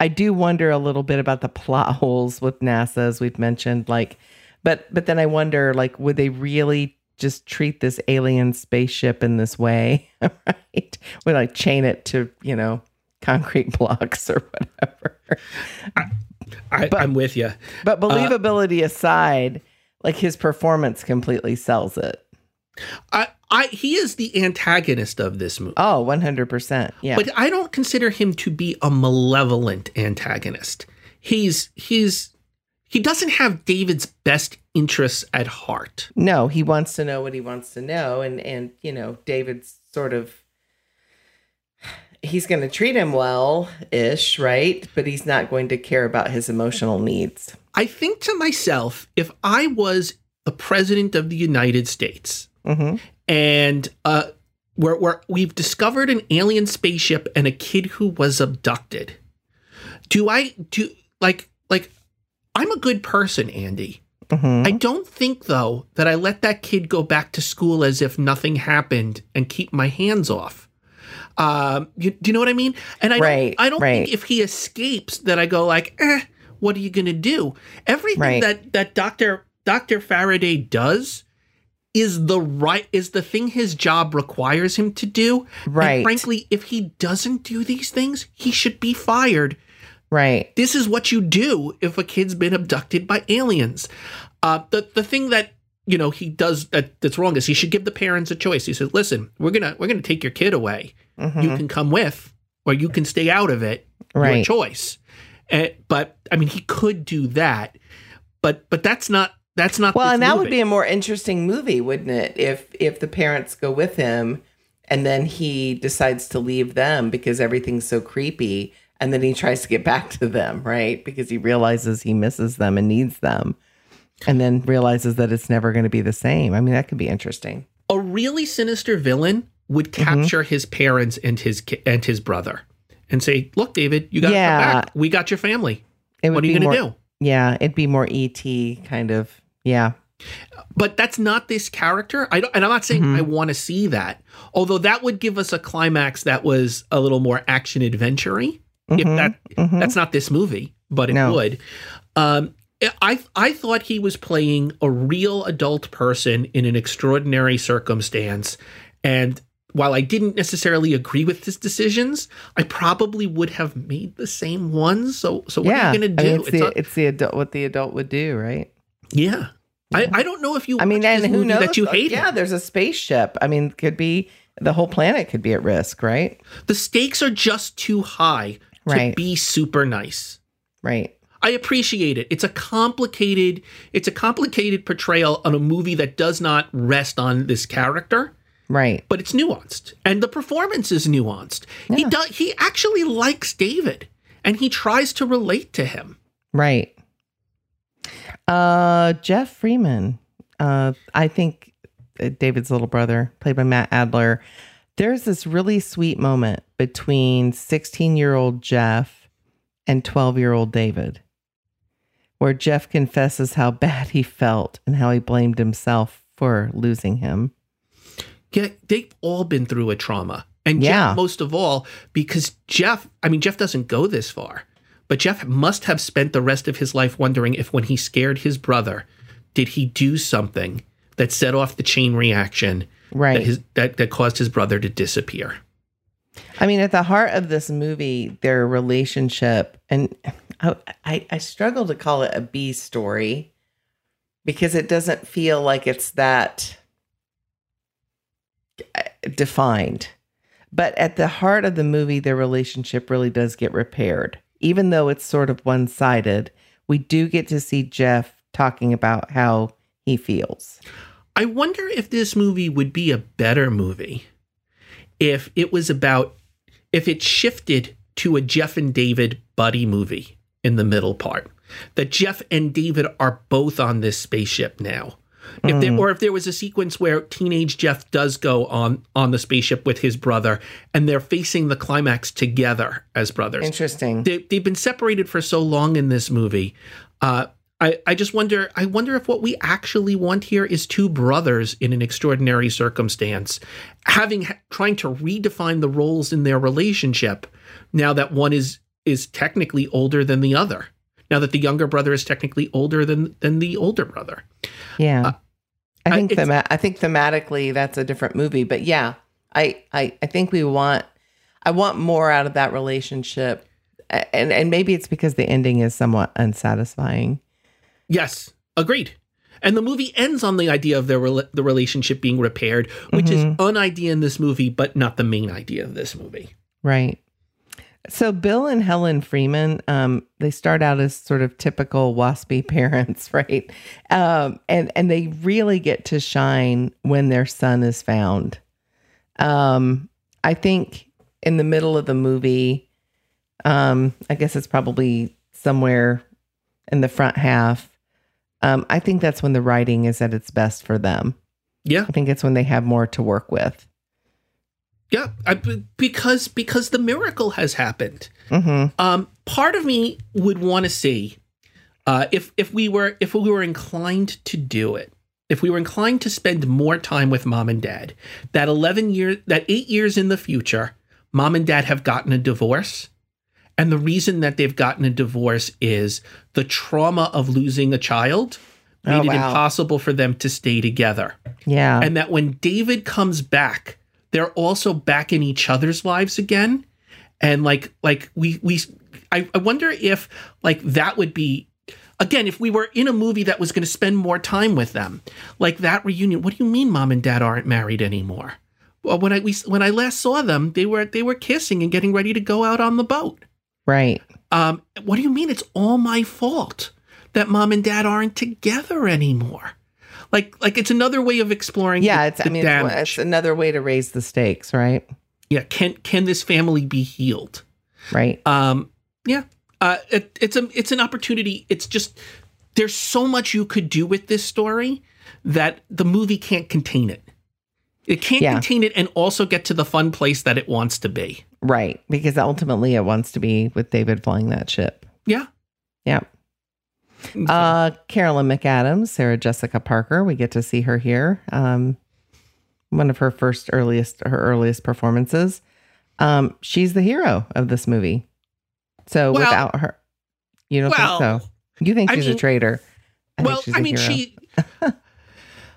I do wonder a little bit about the plot holes with NASA, as we've mentioned. Like, but but then I wonder, like, would they really just treat this alien spaceship in this way? right? Would like chain it to you know concrete blocks or whatever?
I,
But-
I'm with you.
But uh, believability aside, like his performance completely sells it.
I, I, he is the antagonist of this movie.
Oh, 100%. Yeah.
But I don't consider him to be a malevolent antagonist. He's he's he doesn't have David's best interests at heart.
no, he wants to know what he wants to know and and you know, David's sort of he's going to treat him well ish, right? But he's not going to care about his emotional needs.
I think to myself, if I was the president of the United States
Mhm.
and uh where, where we've discovered an alien spaceship and a kid who was abducted, do I do like like I'm a good person, Andy.
Mhm.
I don't think though that I let that kid go back to school as if nothing happened and keep my hands off. Um, you, do you know what I mean? And I
Right,
don't, I don't
right.
think if he escapes that I go like, eh, what are you gonna do? Everything
Right.
that that Doctor Doctor Faraday does is the right is the thing his job requires him to do. And
Right.
frankly, if he doesn't do these things, he should be fired
Right.
this is what you do if a kid's been abducted by aliens. Uh, the the thing that you know he does that that's wrong is he should give the parents a choice. He says, "Listen, we're gonna we're gonna take your kid away.
Mhm.
You can come with, or you can stay out of it. Your
Right.
choice." Eh, but I mean, he could do that, but but that's not that's not.
Well, and that would be a more interesting movie, wouldn't it? If if the parents go with him and then he decides to leave them because everything's so creepy and then he tries to get back to them, right? Because he realizes he misses them and needs them. And then realizes that it's never going to be the same. I mean, that could be interesting.
a really sinister villain would
Mm-hmm.
capture his parents and his ki- and his brother and say, "Look, David, you got
Yeah.
back. We got your family. What are you going to do?"
Yeah, it'd be more ET kind of. Yeah.
but that's not this character. I don't, and I'm not saying
Mm-hmm.
I want to see that. Although that would give us a climax that was a little more action adventure If
Mhm,
that
mhm.
that's not this movie, but it
No.
would. Um, I I thought he was playing a real adult person in an extraordinary circumstance, and while I didn't necessarily agree with his decisions, I probably would have made the same ones. So so what
yeah.
are you going to
I
do?
mean, it's, the,
not-
it's the adult, what the adult would do, right?
yeah. I, I don't know if you
I mean, and who knows?
that you
Uh,
hate
Yeah,
him.
there's a spaceship. I mean, could be the whole planet could be at risk, right?
The stakes are just too high to be super nice.
Right.
I appreciate it. It's a complicated it's a complicated portrayal on a movie that does not rest on this character,
Right.
but it's nuanced. And the performance is nuanced. He does he actually likes David and he tries to relate to him.
Right. Uh, Jeff Freeman. Uh, I think uh, David's little brother, played by Matt Adler. There's this really sweet moment between 16 year old Jeff and 12 year old David, where Jeff confesses how bad he felt and how he blamed himself for losing him.
Yeah, they've all been through a trauma. And
Yeah.
Jeff most of all because Jeff, I mean Jeff doesn't go this far. But Jeff must have spent the rest of his life wondering if when he scared his brother, did he do something that set off the chain reaction
Right.
that his that, that caused his brother to disappear.
I mean, at the heart of this movie, their relationship, and I, I, I struggle to call it a B story because it doesn't feel like it's that uh, defined. But at the heart of the movie, their relationship really does get repaired. Even though it's sort of one sided, we do get to see Jeff talking about how he feels.
I wonder if this movie would be a better movie if it was about if it shifted to a Jeff and David buddy movie in the middle part. That Jeff and David are both on this spaceship now. If there, or if there was a sequence where teenage Jeff does go on on the spaceship with his brother and they're facing the climax together as brothers.
Interesting.
they, they've been separated for so long in this movie. Uh, I, I just wonder I wonder if what we actually want here is two brothers in an extraordinary circumstance having trying to redefine the roles in their relationship now that one is is technically older than the other now that the younger brother is technically older than than the older brother.
Yeah. Uh, I think I, thema- I think thematically that's a different movie but yeah I, I I think we want I want more out of that relationship and and maybe it's because the ending is somewhat unsatisfying
Yes, agreed. And the movie ends on the idea of their re- the relationship being repaired, which mm-hmm. is an idea in this movie, but not the main idea of this movie.
Right. So Bill and Helen Freeman, um, they start out as sort of typical waspy parents, right? Um, and and they really get to shine when their son is found. Um, I think in the middle of the movie, um, I guess it's probably somewhere in the front half um, I think that's when the writing is at its best for them.
Yeah,
I think it's when they have more to work with.
Yeah, I, because because the miracle has happened.
Mm-hmm.
Um, part of me would want to see uh, if if we were if we were inclined to do it, if we were inclined to spend more time with mom and dad, that eleven years, that eight years in the future, mom and dad have gotten a divorce and the reason that they've gotten a divorce is the trauma of losing a child oh, made oh, wow. it impossible for them to stay together.
Yeah.
And that when David comes back, they're also back in each other's lives again. And like like we we I, I wonder if like that would be again, if we were in a movie that was going to spend more time with them, like that reunion, what do you mean mom and dad aren't married anymore? Well, when I we, when I last saw them, they were they were kissing and getting ready to go out on the boat.
Right.
Um, what do you mean it's all my fault that mom and dad aren't together anymore? Like, like it's another way of exploring.
Yeah, the, it's. I mean, it's, it's another way to raise the stakes, right?
Yeah. Can can this family be healed?
Right.
Um. Yeah. Uh. It, it's a. It's an opportunity. It's just there's so much you could do with this story that the movie can't contain it. It can't yeah. contain it and also get to the fun place that it wants to be.
Right. Because ultimately it wants to be with David flying that ship.
Yeah.
Yeah. Uh, Carolyn McAdams, Sarah Jessica Parker. We get to see her here. Um, one of her first earliest her earliest performances. Um, she's the hero of this movie. So well, without her, you don't well, think so? You think she's I mean, a traitor?
I well, I mean, hero. she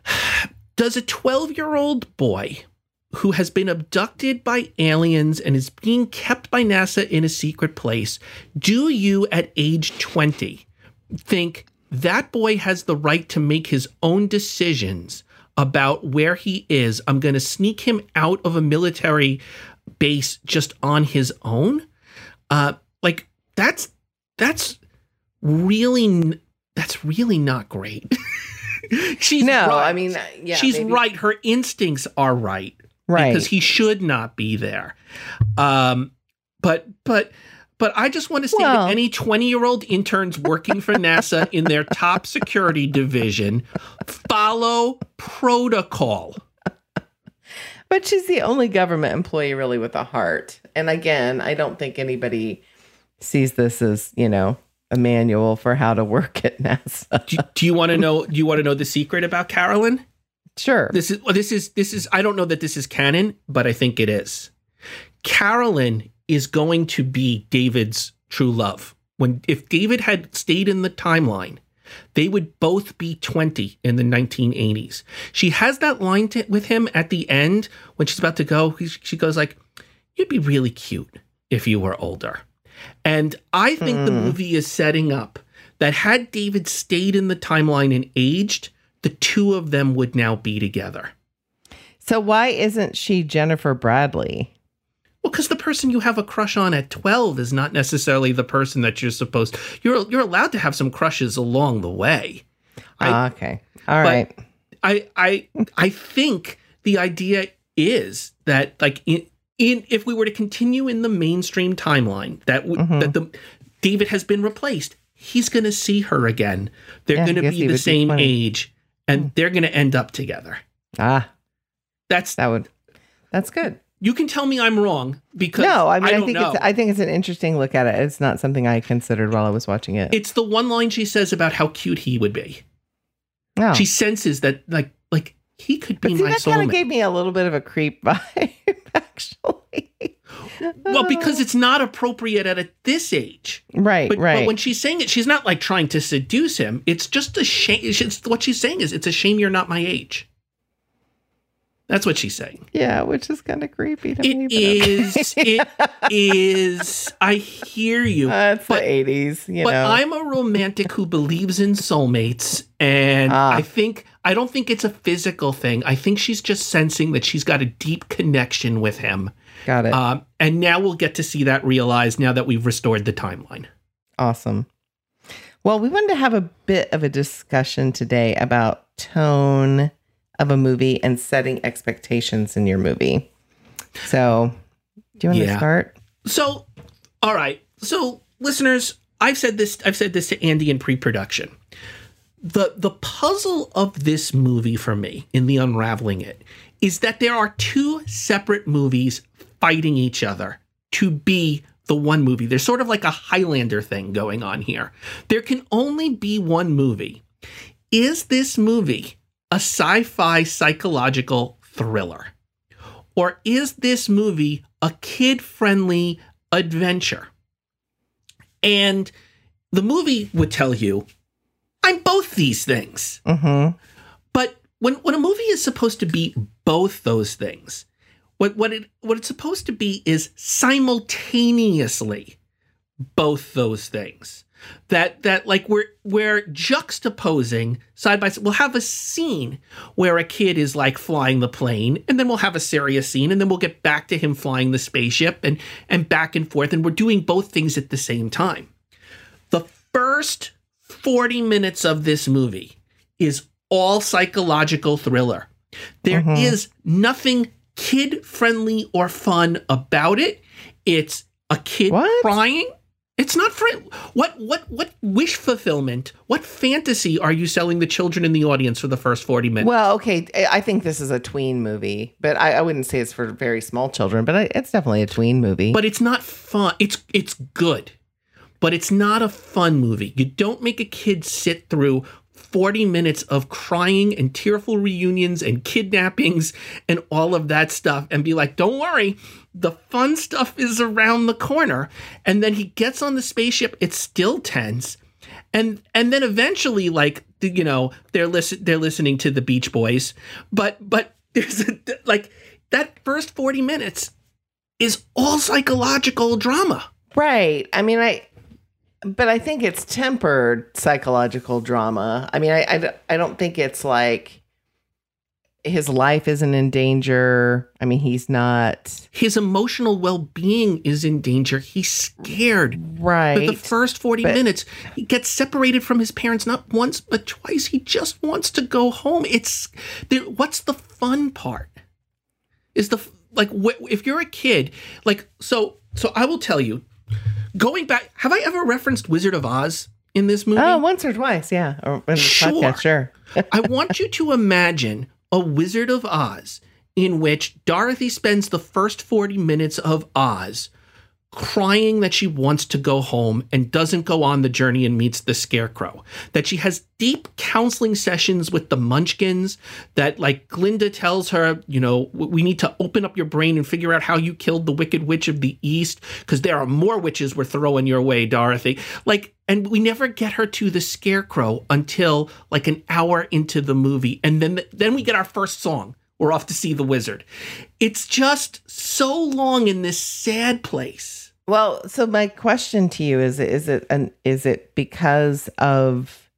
does a 12 year old boy who has been abducted by aliens and is being kept by NASA in a secret place, do you at age 20 think that boy has the right to make his own decisions about where he is? I'm going to sneak him out of a military base just on his own? Uh, like that's that's really that's really not great. she's
no,
right.
I mean, yeah,
she's maybe. right. Her instincts are right,
right?
Because he should not be there. Um, but but but I just want to say well, that any 20 year old interns working for NASA in their top security division follow protocol.
But she's the only government employee really with a heart. And again, I don't think anybody sees this as, you know, a manual for how to work at NASA.
do, do you want to know? Do you want to know the secret about Carolyn?
Sure.
This is this is this is. I don't know that this is canon, but I think it is. Carolyn is going to be David's true love. When if David had stayed in the timeline, they would both be 20 in the 1980s. She has that line to, with him at the end when she's about to go. She goes like, "You'd be really cute if you were older." And I think mm. the hmm. movie is setting up that had David stayed in the timeline and aged, the two of them would now be together.
So why isn't she Jennifer Bradley?
Well, because the person you have a crush on at twelve is not necessarily the person that you're supposed. You're you're allowed to have some crushes along the way.
I, ah, okay, all right.
I I I think the idea is that like in, in if we were to continue in the mainstream timeline that w- mm-hmm. that the David has been replaced, he's going to see her again. They're yeah, going to be the same be age, and mm. they're going to end up together.
Ah,
that's
that would that's good.
You can tell me I'm wrong because
No, I mean, I,
don't
think
know.
it's I think it's an interesting look at it. It's not something I considered while I was watching it.
it's the one line she says about how cute he would be.
no.
She senses that like like he could be
but see,
my
that kind of gave me a little bit of a creep vibe, actually.
Well, because it's not appropriate at a, this age.
right,
But,
right.
but when she's saying it, she's not like trying to seduce him. It's just a shame. It's, what she's saying is, it's a shame you're not my age. That's what she's saying.
yeah, which is kind of creepy to me.
It
but
is.
okay.
It is. I hear you.
Uh, it's
but-
the eighties, you
but
know.
I'm a romantic who believes in soulmates, and
Ah.
I think I don't think it's a physical thing. I think she's just sensing that she's got a deep connection with him,
Got it.
um, and now we'll get to see that realized now that we've restored the timeline.
Awesome. Well, we wanted to have a bit of a discussion today about tone of a movie and setting expectations in your movie. So, do you want to start?
So, all right. So, listeners, I've said this. I've said this to Andy in pre-production. the The puzzle of this movie for me, in the unraveling it, is that there are two separate movies fighting each other to be the one movie. There's sort of like a Highlander thing going on here. There can only be one movie. Is this movie a sci-fi psychological thriller? Or is this movie a kid friendly adventure? And the movie would tell you, I'm both these things.
Mm-hmm.
But when, when a movie is supposed to be both those things, what, what, it, what it's supposed to be is simultaneously both those things. That that like we're we're juxtaposing side by side. We'll have a scene where a kid is like flying the plane, and then we'll have a serious scene, and then we'll get back to him flying the spaceship and and back and forth, and we're doing both things at the same time. The first 40 minutes of this movie is all psychological thriller. There is
Mhm.
nothing kid friendly or fun about it. It's a kid
What?
crying. It's not for what what what wish fulfillment, what fantasy are you selling the children in the audience for the first 40 minutes?
Well, okay. I I think this is a tween movie, but I, I wouldn't say it's for very small children, but I, it's definitely a tween movie.
but it's not fun. It's it's good, but it's not a fun movie. You don't make a kid sit through 40 minutes of crying and tearful reunions and kidnappings and all of that stuff and be like, "Don't worry, the fun stuff is around the corner." And then he gets on the spaceship, it's still tense. And and then eventually like you know, they're listen they're listening to the Beach Boys, but but there's a, like that first 40 minutes is all psychological drama.
Right. I mean, I, but I think it's tempered psychological drama. I mean, I, I, I don't think it's like his life isn't in danger. I mean, he's not
His emotional well-being is in danger. He's scared.
right.
But the first 40
but-
minutes, he gets separated from his parents not once but twice. He just wants to go home. It's there, what's the fun part? Is the like if you're a kid, like so so I will tell you, going back, have I ever referenced Wizard of Oz in this movie?
oh, once or twice, yeah. Or
Sure.
podcast, sure.
I want you to imagine a Wizard of Oz in which Dorothy spends the first 40 minutes of Oz crying that she wants to go home and doesn't go on the journey and meets the scarecrow. That she has deep counseling sessions with the munchkins. That, like, Glinda tells her, you know, we need to open up your brain and figure out how you killed the Wicked Witch of the East because there are more witches we're throwing your way, Dorothy. Like, and we never get her to the scarecrow until like an hour into the movie. And then, then we get our first song. We're off to see the wizard. It's just so long in this sad place.
Well, so my question to you is: Is it an? Is it because of?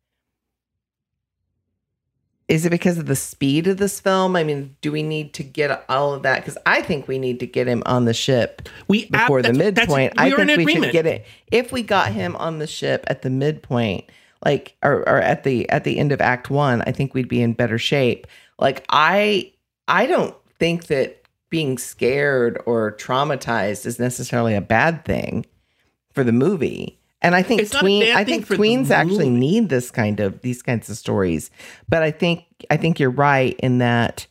Is it because of the speed of this film? I mean, do we need to get all of that? Because I think we need to get him on the ship
We ab-
before the midpoint. I think we should get it if we got him on the ship at the midpoint, like or, or at the at the end of Act One. I think we'd be in better shape. Like I, I don't think that being scared or traumatized is necessarily a bad thing for the movie. And I think
It's not a
tween, I think tweens actually need this kind of these kinds of stories. But I think I think you're right in that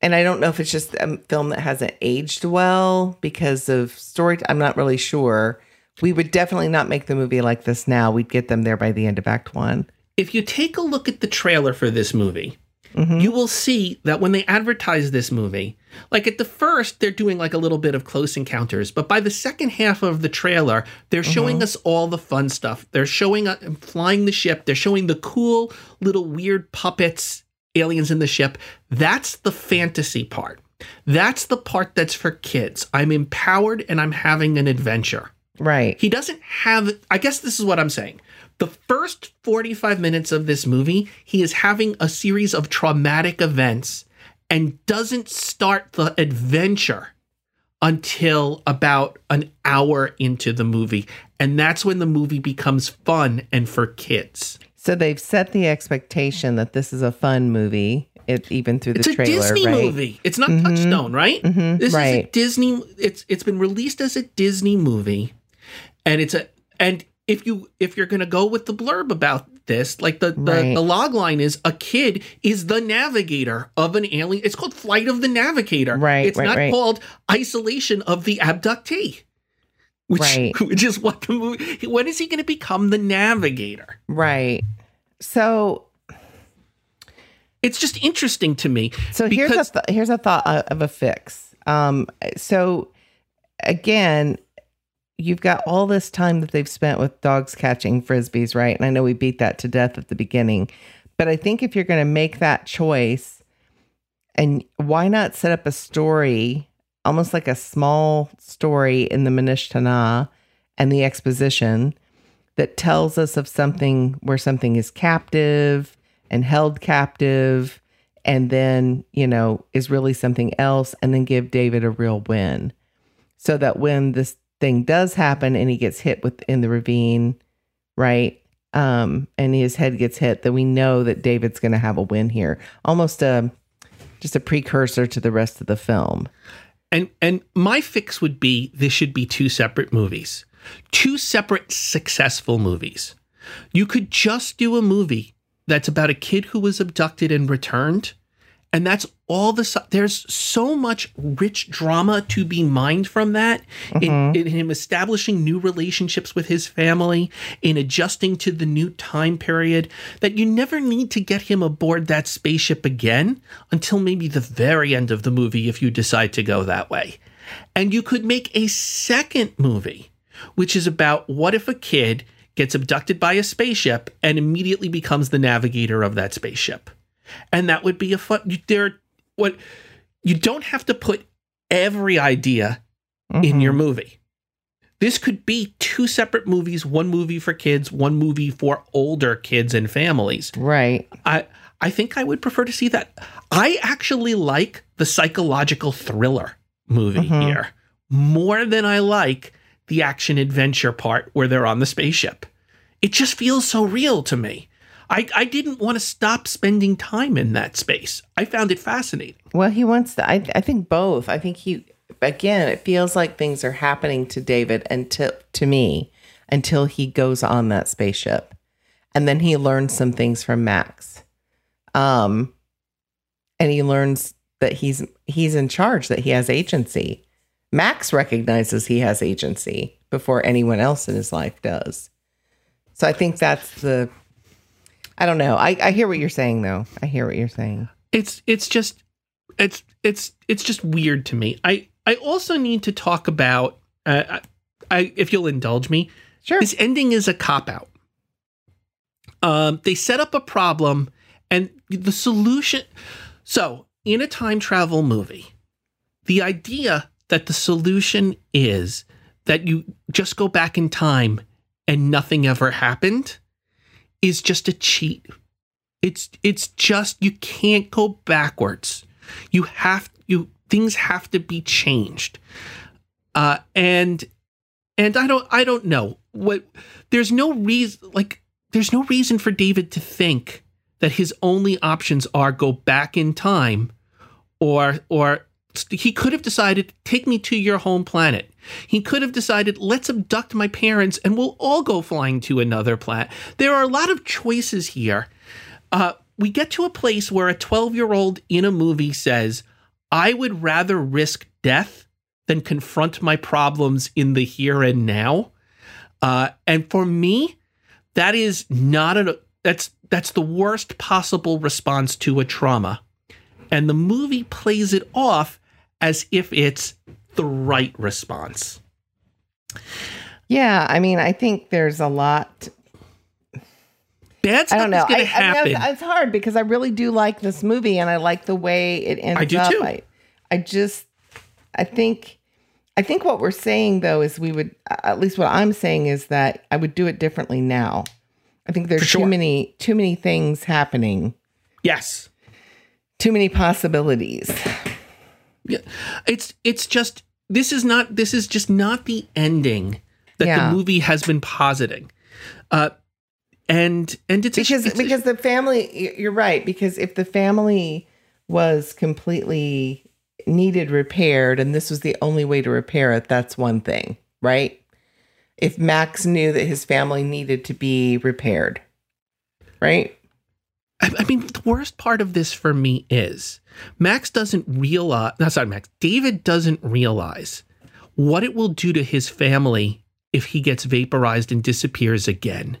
and I don't know if it's just a film that hasn't aged well because of story. I'm not really sure. We would definitely not make the movie like this now. We'd get them there by the end of Act One.
If you take a look at the trailer for this movie,
Mhm.
you will see that when they advertise this movie, like at the first, they're doing like a little bit of close encounters, but by the second half of the trailer, they're showing us all the fun stuff. They're showing uh, flying the ship, they're showing the cool little weird puppets, aliens in the ship. That's the fantasy part. That's the part that's for kids. I'm empowered and I'm having an adventure.
Right.
He doesn't have, I guess this is what I'm saying. The first 45 minutes of this movie, he is having a series of traumatic events and doesn't start the adventure until about an hour into the movie. And that's when the movie becomes fun and for kids.
So they've set the expectation that this is a fun movie, it, even through the
It's a
trailer,
Disney
right?
movie. It's not Touchstone, right?
Mhm,
This is a. Disney. It's it's been released as a Disney movie, and it's a and if you if you're gonna go with the blurb about this, like the the,
Right.
the log line is a kid is the navigator of an alien. It's called Flight of the Navigator.
Right,
It's
right,
not
right.
called Isolation of the Abductee. Which,
Right.
which is what the movie. When is he going to become the navigator?
Right. So
It's just interesting to me.
So here's a th- here's a thought uh, of a fix. Um, so again, you've got all this time that they've spent with dogs catching frisbees, right? And I know we beat that to death at the beginning, but I think if you're going to make that choice, and why not set up a story, almost like a small story in the Ma Nishtana and the exposition that tells us of something where something is captive and held captive and then, you know, is really something else and then give David a real win. So that when this thing does happen and he gets hit within the ravine, right? Um, and his head gets hit, that we know that David's gonna have a win here. Almost a just a precursor to the rest of the film.
And and my fix would be this should be two separate movies. Two separate successful movies. You could just do a movie that's about a kid who was abducted and returned. And that's all the there's so much rich drama to be mined from that in, mm-hmm. in him establishing new relationships with his family, in adjusting to the new time period, that you never need to get him aboard that spaceship again until maybe the very end of the movie if you decide to go that way. And you could make a second movie, which is about what if a kid gets abducted by a spaceship and immediately becomes the navigator of that spaceship. And that would be a fun you- there what you don't have to put every idea in
Mhm.
your movie. This could be two separate movies, one movie for kids, one movie for older kids and families.
right.
I I think I would prefer to see that. I actually like the psychological thriller movie
Mhm.
here more than I like the action adventure part where they're on the spaceship. It just feels so real to me. I, I didn't want to stop spending time in that space. I found it fascinating.
Well, he wants to. I, I think both. I think he, again, it feels like things are happening to David until to me until he goes on that spaceship, and then he learns some things from Max, um, and he learns that he's he's in charge, that he has agency. Max recognizes he has agency before anyone else in his life does. So I think that's the. I don't know. I, I hear what you're saying, though. I hear what you're saying.
it's it's just it's it's it's just weird to me. I I also need to talk about uh, I, I if you'll indulge me.
Sure.
This ending is a cop out. Um, they set up a problem, and the solution. So, in a time travel movie, the idea that the solution is that you just go back in time and nothing ever happened is just a cheat. It's it's just you can't go backwards. You have you things have to be changed. Uh and and I don't I don't know what there's no reason like there's no reason for David to think that his only options are go back in time or or he could have decided take me to your home planet he could have decided let's abduct my parents and we'll all go flying to another planet there are a lot of choices here uh, we get to a place where a 12 year old in a movie says I would rather risk death than confront my problems in the here and now. Uh, and for me, that is not a that's that's the worst possible response to a trauma. And the movie plays it off as if it's the right response.
Yeah, I mean, I think there's a lot.
Bad
I don't know. I, mean, it's- it's hard because I really do like this movie and I like the way it ends
I do
up.
too.
I, I just, I think, I think what we're saying though is we would, at least what I'm saying is that I would do it differently now. I think there's
sure.
too many, too many things happening,
yes.
too many possibilities.
Yeah. It's it's just this is not this is just not the ending that
Yeah.
the movie has been positing. Uh and and it's a-
because
it's
because the family you're right because if the family was completely needed repaired and this was the only way to repair it that's one thing right if max knew that his family needed to be repaired right
I, I mean, the worst part of this for me is Max doesn't realize. No, sorry, Max. David doesn't realize what it will do to his family if he gets vaporized and disappears again.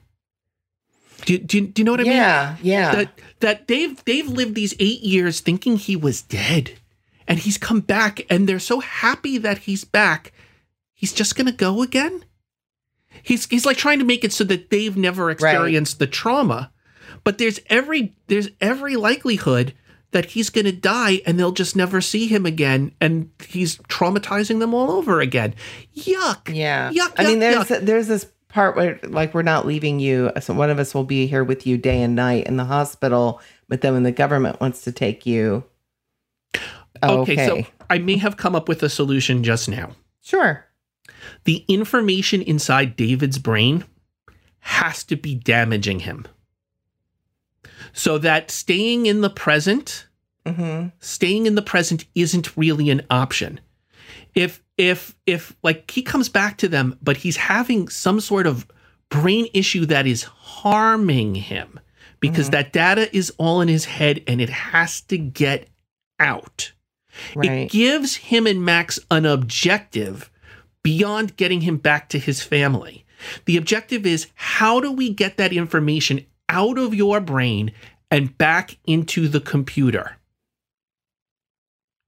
Do, do, do you know what I mean?
yeah yeah
That that Dave Dave lived these eight years thinking he was dead, and he's come back, and they're so happy that he's back. He's just gonna go again. He's he's like trying to make it so that they've never experienced the trauma, but there's every there's every likelihood that he's gonna die, and they'll just never see him again, and he's traumatizing them all over again. Yuck.
yeah
Yuck,
i mean
yuck,
there's there's this part where like we're not leaving you so one of us will be here with you day and night in the hospital but then when the government wants to take you
Okay, so I may have come up with a solution just now.
sure
the information inside David's brain has to be damaging him. So that staying in the present,
hmm
staying in the present isn't really an option. If if if like he comes back to them but he's having some sort of brain issue that is harming him because that data is all in his head and it has to get out. It
right
gives him and Max an objective beyond getting him back to his family. The objective is how do we get that information out of your brain and back into the computer?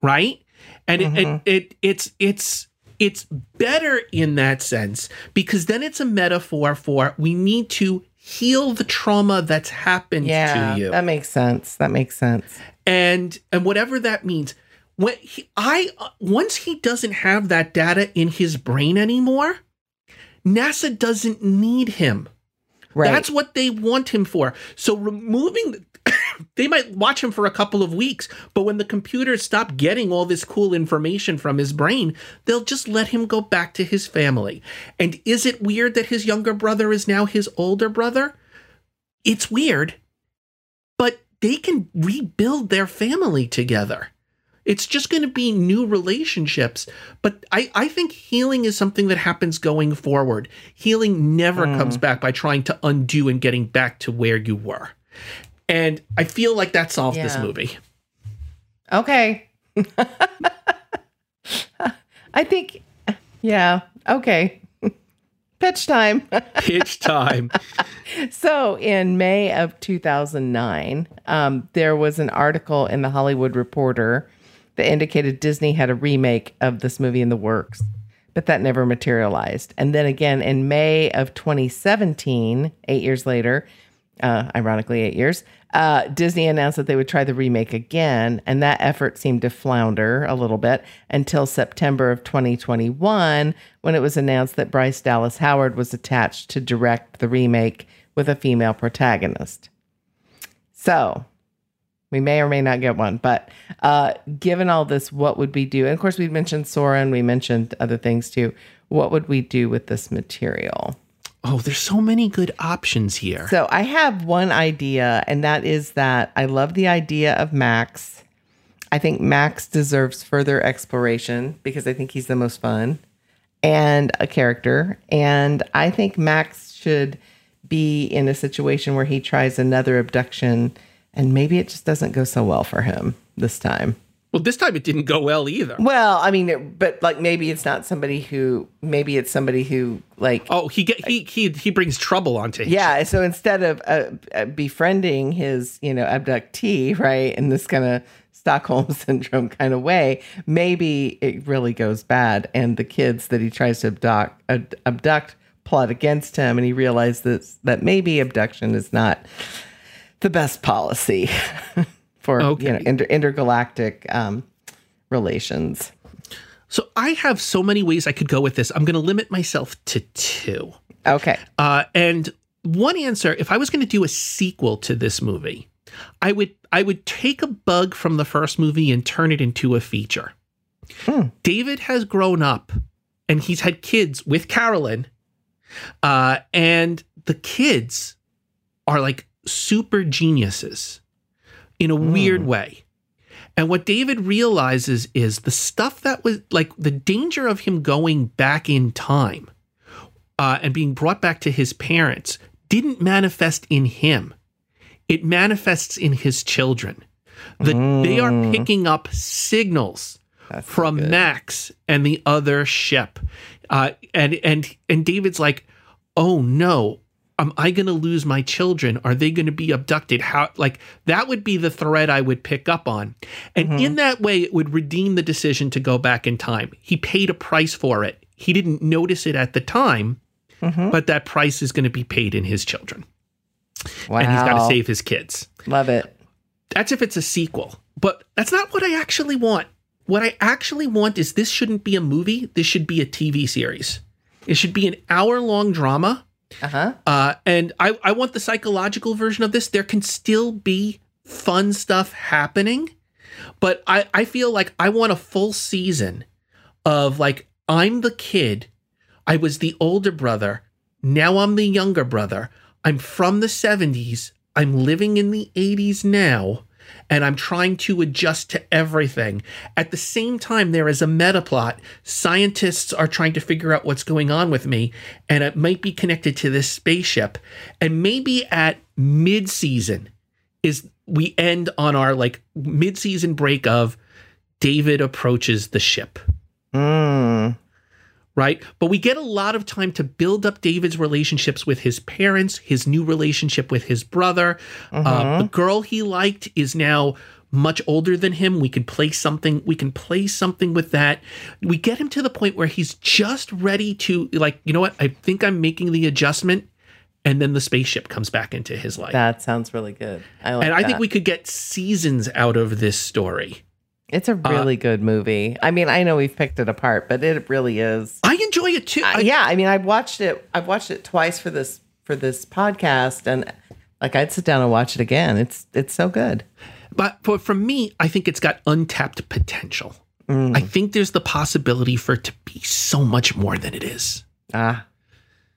Right? And it,
Mhm.
it, it it's it's it's better in that sense because then it's a metaphor for we need to heal the trauma that's happened
yeah
to you
that makes sense that makes sense
and and whatever that means when he, i once he doesn't have that data in his brain anymore nasa doesn't need him
right.
That's what they want him for. So removing the, they might watch him for a couple of weeks but when the computers stop getting all this cool information from his brain they'll just let him go back to his family. And is it weird that his younger brother is now his older brother? It's weird but they can rebuild their family together. It's just going to be new relationships. But I, I think healing is something that happens going forward. Healing never
Mm.
comes back by trying to undo and getting back to where you were. And I feel like that solved this movie.
Okay. I think, yeah, okay. Pitch time.
Pitch time.
so, in May of 2009, um, there was an article in the Hollywood Reporter that indicated Disney had a remake of this movie in the works, but that never materialized. And then again in May of 2017, eight years later, uh, ironically, eight years, uh, Disney announced that they would try the remake again, and that effort seemed to flounder a little bit until September of 2021, when it was announced that Bryce Dallas Howard was attached to direct the remake with a female protagonist. So, we may or may not get one, but uh, given all this, what would we do? And of course, we mentioned Soarin' and we mentioned other things too. What would we do with this material?
Oh, there's so many good options here.
So I have one idea, and that is that I love the idea of Max. I think Max deserves further exploration because I think he's the most fun and a character. And I think Max should be in a situation where he tries another abduction and maybe it just doesn't go so well for him this time.
Well, this time it didn't go well either.
Well, I mean, it, but like maybe it's not somebody who maybe it's somebody who like
Oh, he get he he he brings trouble onto him.
yeah. So instead of uh, uh, befriending his you know abductee, right, in this kind of Stockholm syndrome kind of way, maybe it really goes bad, and the kids that he tries to abduct abduct plot against him, and he realizes that maybe abduction is not the best policy for you know inter- intergalactic um, relations.
So I have so many ways I could go with this. I'm going to limit myself to two.
Okay.
Uh, and one answer, if I was going to do a sequel to this movie, I would I would take a bug from the first movie and turn it into a feature.
Hmm.
David has grown up and he's had kids with Carolyn, uh, and the kids are like super geniuses in a weird way. And what David realizes is the stuff that was like the danger of him going back in time uh, and being brought back to his parents didn't manifest in him. It manifests in his children. The, They are picking up signals
That's
from
good.
Max and the other ship, uh, and and and David's like, "Oh no, am I going to lose my children? Are they going to be abducted? How like that would be the thread I would pick up on, and in that way, it would redeem the decision to go back in time. He paid a price for it. He didn't notice it at the time,
Mhm.
but that price is going to be paid in his children,
Wow.
and he's got to save his kids.
Love it.
That's if it's a sequel. But that's not what I actually want. What I actually want is this shouldn't be a movie. This should be a TV series. It should be an hour long drama.
Uh huh.
Uh, and I, I want the psychological version of this. There can still be fun stuff happening, but I, I feel like I want a full season of like, I'm the kid. I was the older brother. Now I'm the younger brother. I'm from the 70s. I'm living in the 80s now. And I'm trying to adjust to everything. At the same time, there is a meta plot. Scientists are trying to figure out what's going on with me, and it might be connected to this spaceship. And maybe at mid season is we end on our like mid season break of David approaches the ship
Mm.
Right? But we get a lot of time to build up David's relationships with his parents, his new relationship with his brother. Uh, the girl he liked is now much older than him. We can play something. We can play something with that. We get him to the point where he's just ready to like, you know what? I think I'm making the adjustment, and then the spaceship comes back into his life.
That sounds really good. I like
and I think we could get seasons out of this story.
It's a
Uh,
really good movie. I mean, I know we've picked it apart, but it really is.
I enjoy it too.
Uh, yeah, I mean, I've watched it. I've watched it twice for this for this podcast, and like I'd sit down and watch it again. It's it's so good.
But for, for me, I think it's got untapped potential.
Mm.
I think there's the possibility for it to be so much more than it is.
Ah,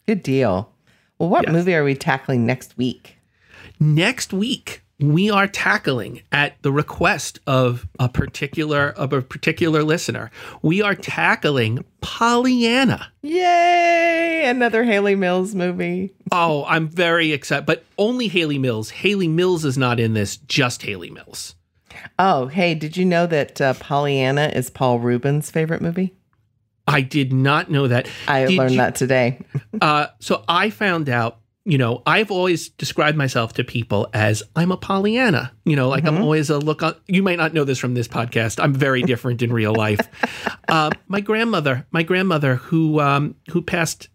good deal. Well, what
Yes.
movie are we tackling next week?
Next week, we are tackling at the request of a particular of a particular listener. We are tackling Pollyanna.
Yay! Another Hayley Mills movie.
Oh, I'm very excited, but only Hayley Mills. Hayley Mills is not in this, just Hayley Mills.
Oh, hey, did you know that uh, Pollyanna is Paul Reubens' favorite movie?
I did not know that.
I
Did
learned
you-
that today.
Uh, so I found out, you know, I've always described myself to people as I'm a Pollyanna. You know, like I'm always a look on. You might not know this from this podcast. I'm very different in real life. Uh, my grandmother, my grandmother, who um, who passed.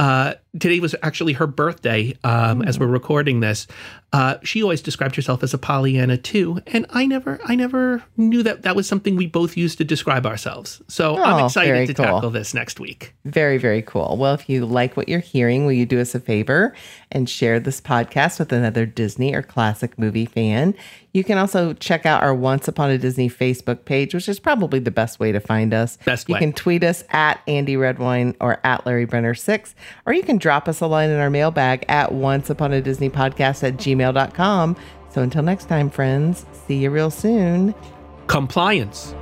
Uh, today was actually her birthday um, as we're recording this. Uh, she always described herself as a Pollyanna too, and I never, I never knew that that was something we both used to describe ourselves. So
Oh,
I'm excited to
cool.
tackle this next week.
Very, very cool. Well, if you like what you're hearing, will you do us a favor and share this podcast with another Disney or classic movie fan? You can also check out our Once Upon a Disney Facebook page, which is probably the best way to find us.
Best
you
way.
can tweet us at Andy Redwine or at Larry Brenner6, or you can drop us a line in our mailbag at once upon a Disney podcast at gmail.com. So until next time, friends, see you real soon.
Compliance